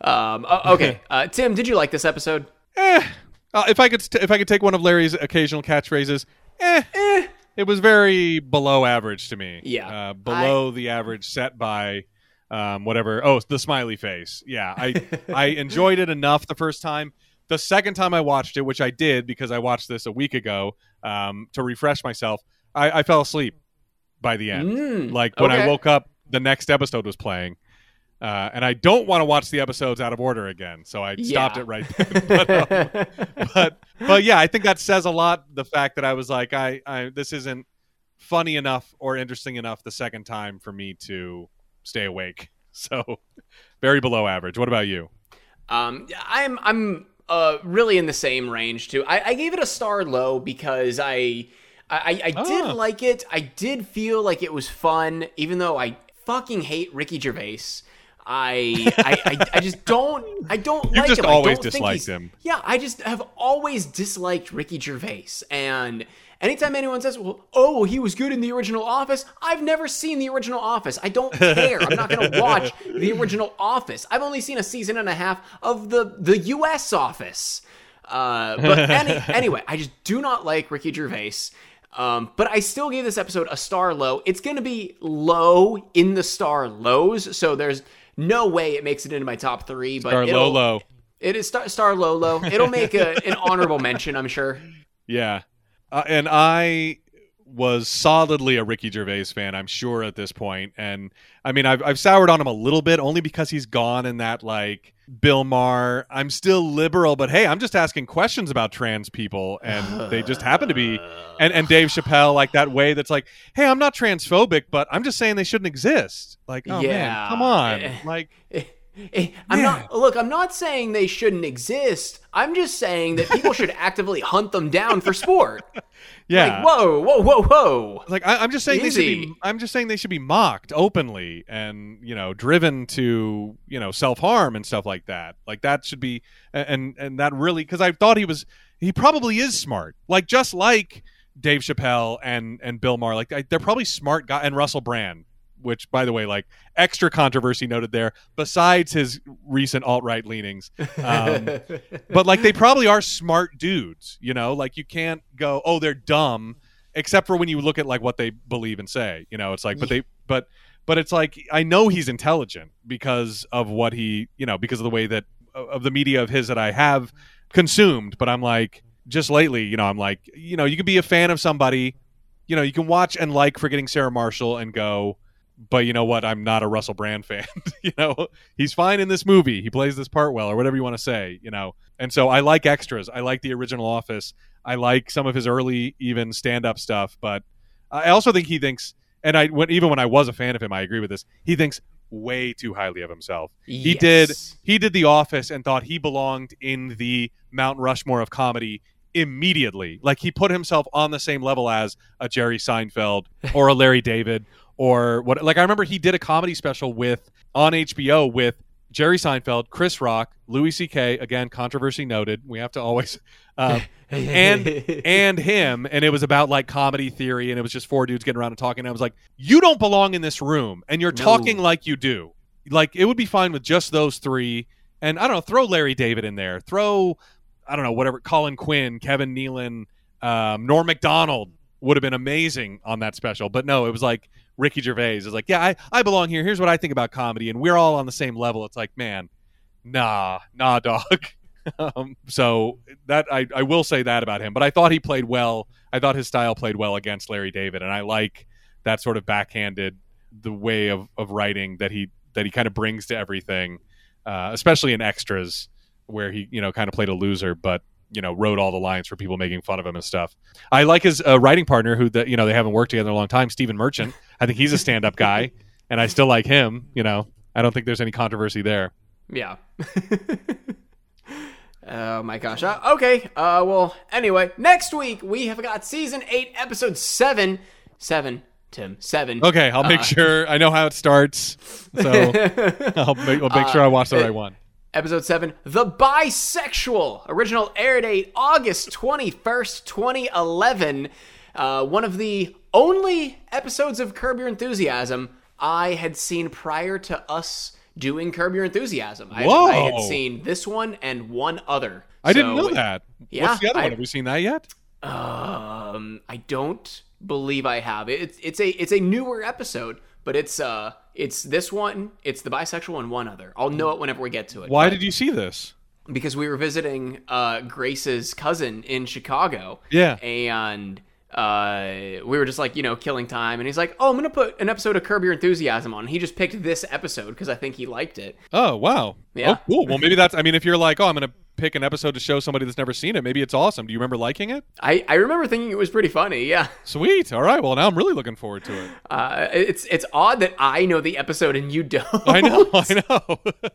Um, okay, uh, Tim, did you like this episode? eh. Uh, if I could, st- if I could take one of Larry's occasional catchphrases, eh, eh. It was very below average to me. Yeah. Uh, below the average set by um, whatever. Oh, the smiley face. Yeah. I I enjoyed it enough the first time. The second time I watched it, which I did because I watched this a week ago um, to refresh myself, I, I fell asleep by the end. Mm, Like when I woke up, the next episode was playing. Uh, and I don't want to watch the episodes out of order again, so I stopped Yeah. it right then. but, um, but but yeah, I think that says a lot. The fact that I was like, I, I this isn't funny enough or interesting enough the second time for me to stay awake. So very below average. What about you? Um, I'm I'm uh really in the same range too. I, I gave it a star low because I I, I did Ah. like it. I did feel like it was fun, even though I fucking hate Ricky Gervais. I, I, I, I just don't I don't You've like just him. always disliked him. Yeah, I just have always disliked Ricky Gervais. And anytime anyone says, "Well, oh, he was good in the original Office," I've never seen the original Office. I don't care. I'm not going to watch the original Office. I've only seen a season and a half of the the U.S. Office. Uh, but any, anyway, I just do not like Ricky Gervais. Um, but I still gave this episode a star low. It's going to be low in the star lows, so there's no way it makes it into my top three. But Star Lolo. it is star, star low. It'll make a, an honorable mention, I'm sure. Yeah. Uh, and I was solidly a Ricky Gervais fan, I'm sure at this point. And I mean, I've, I've soured on him a little bit only because he's gone in that like Bill Maher. I'm still liberal, but hey, I'm just asking questions about trans people, and they just happen to be. And and Dave Chappelle, like that way that's like, hey, I'm not transphobic, but I'm just saying they shouldn't exist. Like, oh Yeah. man, come on, like. Eh, I'm not look. I'm not saying they shouldn't exist. I'm just saying that people should actively hunt them down for sport. Yeah, Like, whoa, whoa, whoa, whoa. Like I, I'm just saying they should be. I'm just saying they should be mocked openly and you know driven to you know self harm and stuff like that. Like that should be and and that really because I thought he was he probably is smart. Like just like Dave Chappelle and and Bill Maher. Like I, they're probably smart guy and Russell Brand. Which, by the way, like extra controversy noted there. Besides his recent alt right leanings, um, but like they probably are smart dudes you know? Like you can't go oh they're dumb except for when you look at like what they believe and say you know? It's like but they but but it's like i know he's intelligent because of what he you know because of the way that of the media of his that i have consumed but i'm like just lately you know i'm like you know you can be a fan of somebody you know you can watch and like forgetting sarah marshall and go but you know what? I'm not a russell brand fan you know? He's fine in this movie. He plays this part well or whatever you want to say you know? And so i like extras. I like the original office. I like some of his early even stand-up stuff but i also think he thinks and i when, even when i was a fan of him i agree with this he thinks way too highly of himself. He did he did the office and thought he belonged in the mount rushmore of comedy immediately. Like he put himself on the same level as a jerry seinfeld or a larry david or what like i remember he did a comedy special with on hbo with jerry seinfeld chris rock louis ck again controversy noted. We have to always um, and and him. And it was about like comedy theory and it was just four dudes getting around and talking. And i was like you don't belong in this room and you're No. talking like you do. Like it would be fine with just those three. And i don't know throw larry david in there. Throw i don't know whatever colin quinn kevin nealon um, norm macdonald would have been amazing on that special. But no it was like ricky gervais is like yeah I, I belong here. Here's what i think about comedy. And we're all on the same level. It's like man nah nah dog. Um, so that I, I will say that about him. But i thought he played well. I thought his style played well against larry david. And i like that sort of backhanded the way of, of writing that he that he kind of brings to everything uh, especially in extras where he you know kind of played a loser. But you know wrote all the lines for people making fun of him and stuff i like his uh, writing partner who that you know they haven't worked together in a long time stephen merchant i think he's a stand-up guy and i still like him you know i don't think there's any controversy there Yeah. oh my gosh. Uh, okay. Uh, well, anyway, next week we have got season eight, episode seven. Seven, Tim. Seven. Okay, I'll make sure I know how it starts. So I'll make, I'll make sure I watch the right one. Episode 7, The Bisexual. Original air date August 21st, 2011. Uh, one of the only episodes of Curb Your Enthusiasm I had seen prior to us doing Curb Your Enthusiasm. I, Whoa. I had seen this one and one other. I didn't know that. yeah, What's the other I- one? Have we seen that yet? Um, I don't believe I have. It's it's a it's a newer episode, but it's uh it's this one, it's the bisexual and one other. I'll know it whenever we get to it. Why did you see this? because we were visiting uh, Grace's cousin in Chicago. Yeah. And uh, we were just like, you know, killing time. And he's like, oh, I'm going to put an episode of Curb Your Enthusiasm on. He just picked this episode because I think he liked it. Oh wow. Yeah. Oh cool. Well maybe that's I mean if you're like, oh I'm gonna pick an episode to show somebody that's never seen it. Maybe it's awesome. Do you remember liking it? I, I remember thinking it was pretty funny. Yeah. Sweet. All right. Well, now I'm really looking forward to it. Uh, it's it's odd that I know the episode and you don't. I know. I know.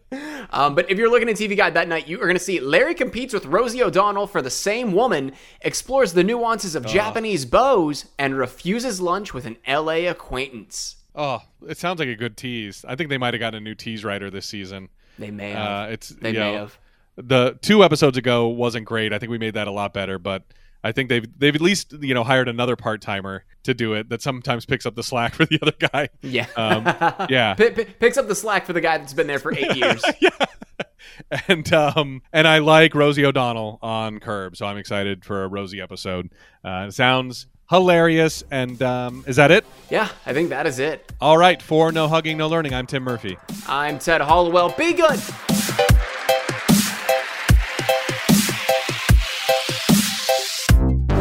Um, but if you're looking at TV Guide that night, you are going to see Larry competes with Rosie O'Donnell for the same woman, explores the nuances of Japanese bows, and refuses lunch with an LA acquaintance. oh, it sounds like a good tease. I think they might have gotten a new tease writer this season. They may have. Uh, it's they may know, have. the two episodes ago wasn't great. I think we made that a lot better, but I think they've they've at least you know hired another part timer to do it that sometimes picks up the slack for the other guy. Yeah. Um, yeah. P- p- picks up the slack for the guy that's been there for eight years. yeah. and um and I like Rosie O'Donnell on Curb, so I'm excited for a Rosie episode. Uh, sounds hilarious, and um, is that it? yeah, I think that is it. All right, for no hugging, no learning. I'm Tim Murphy. I'm Ted Hollowell. Be good.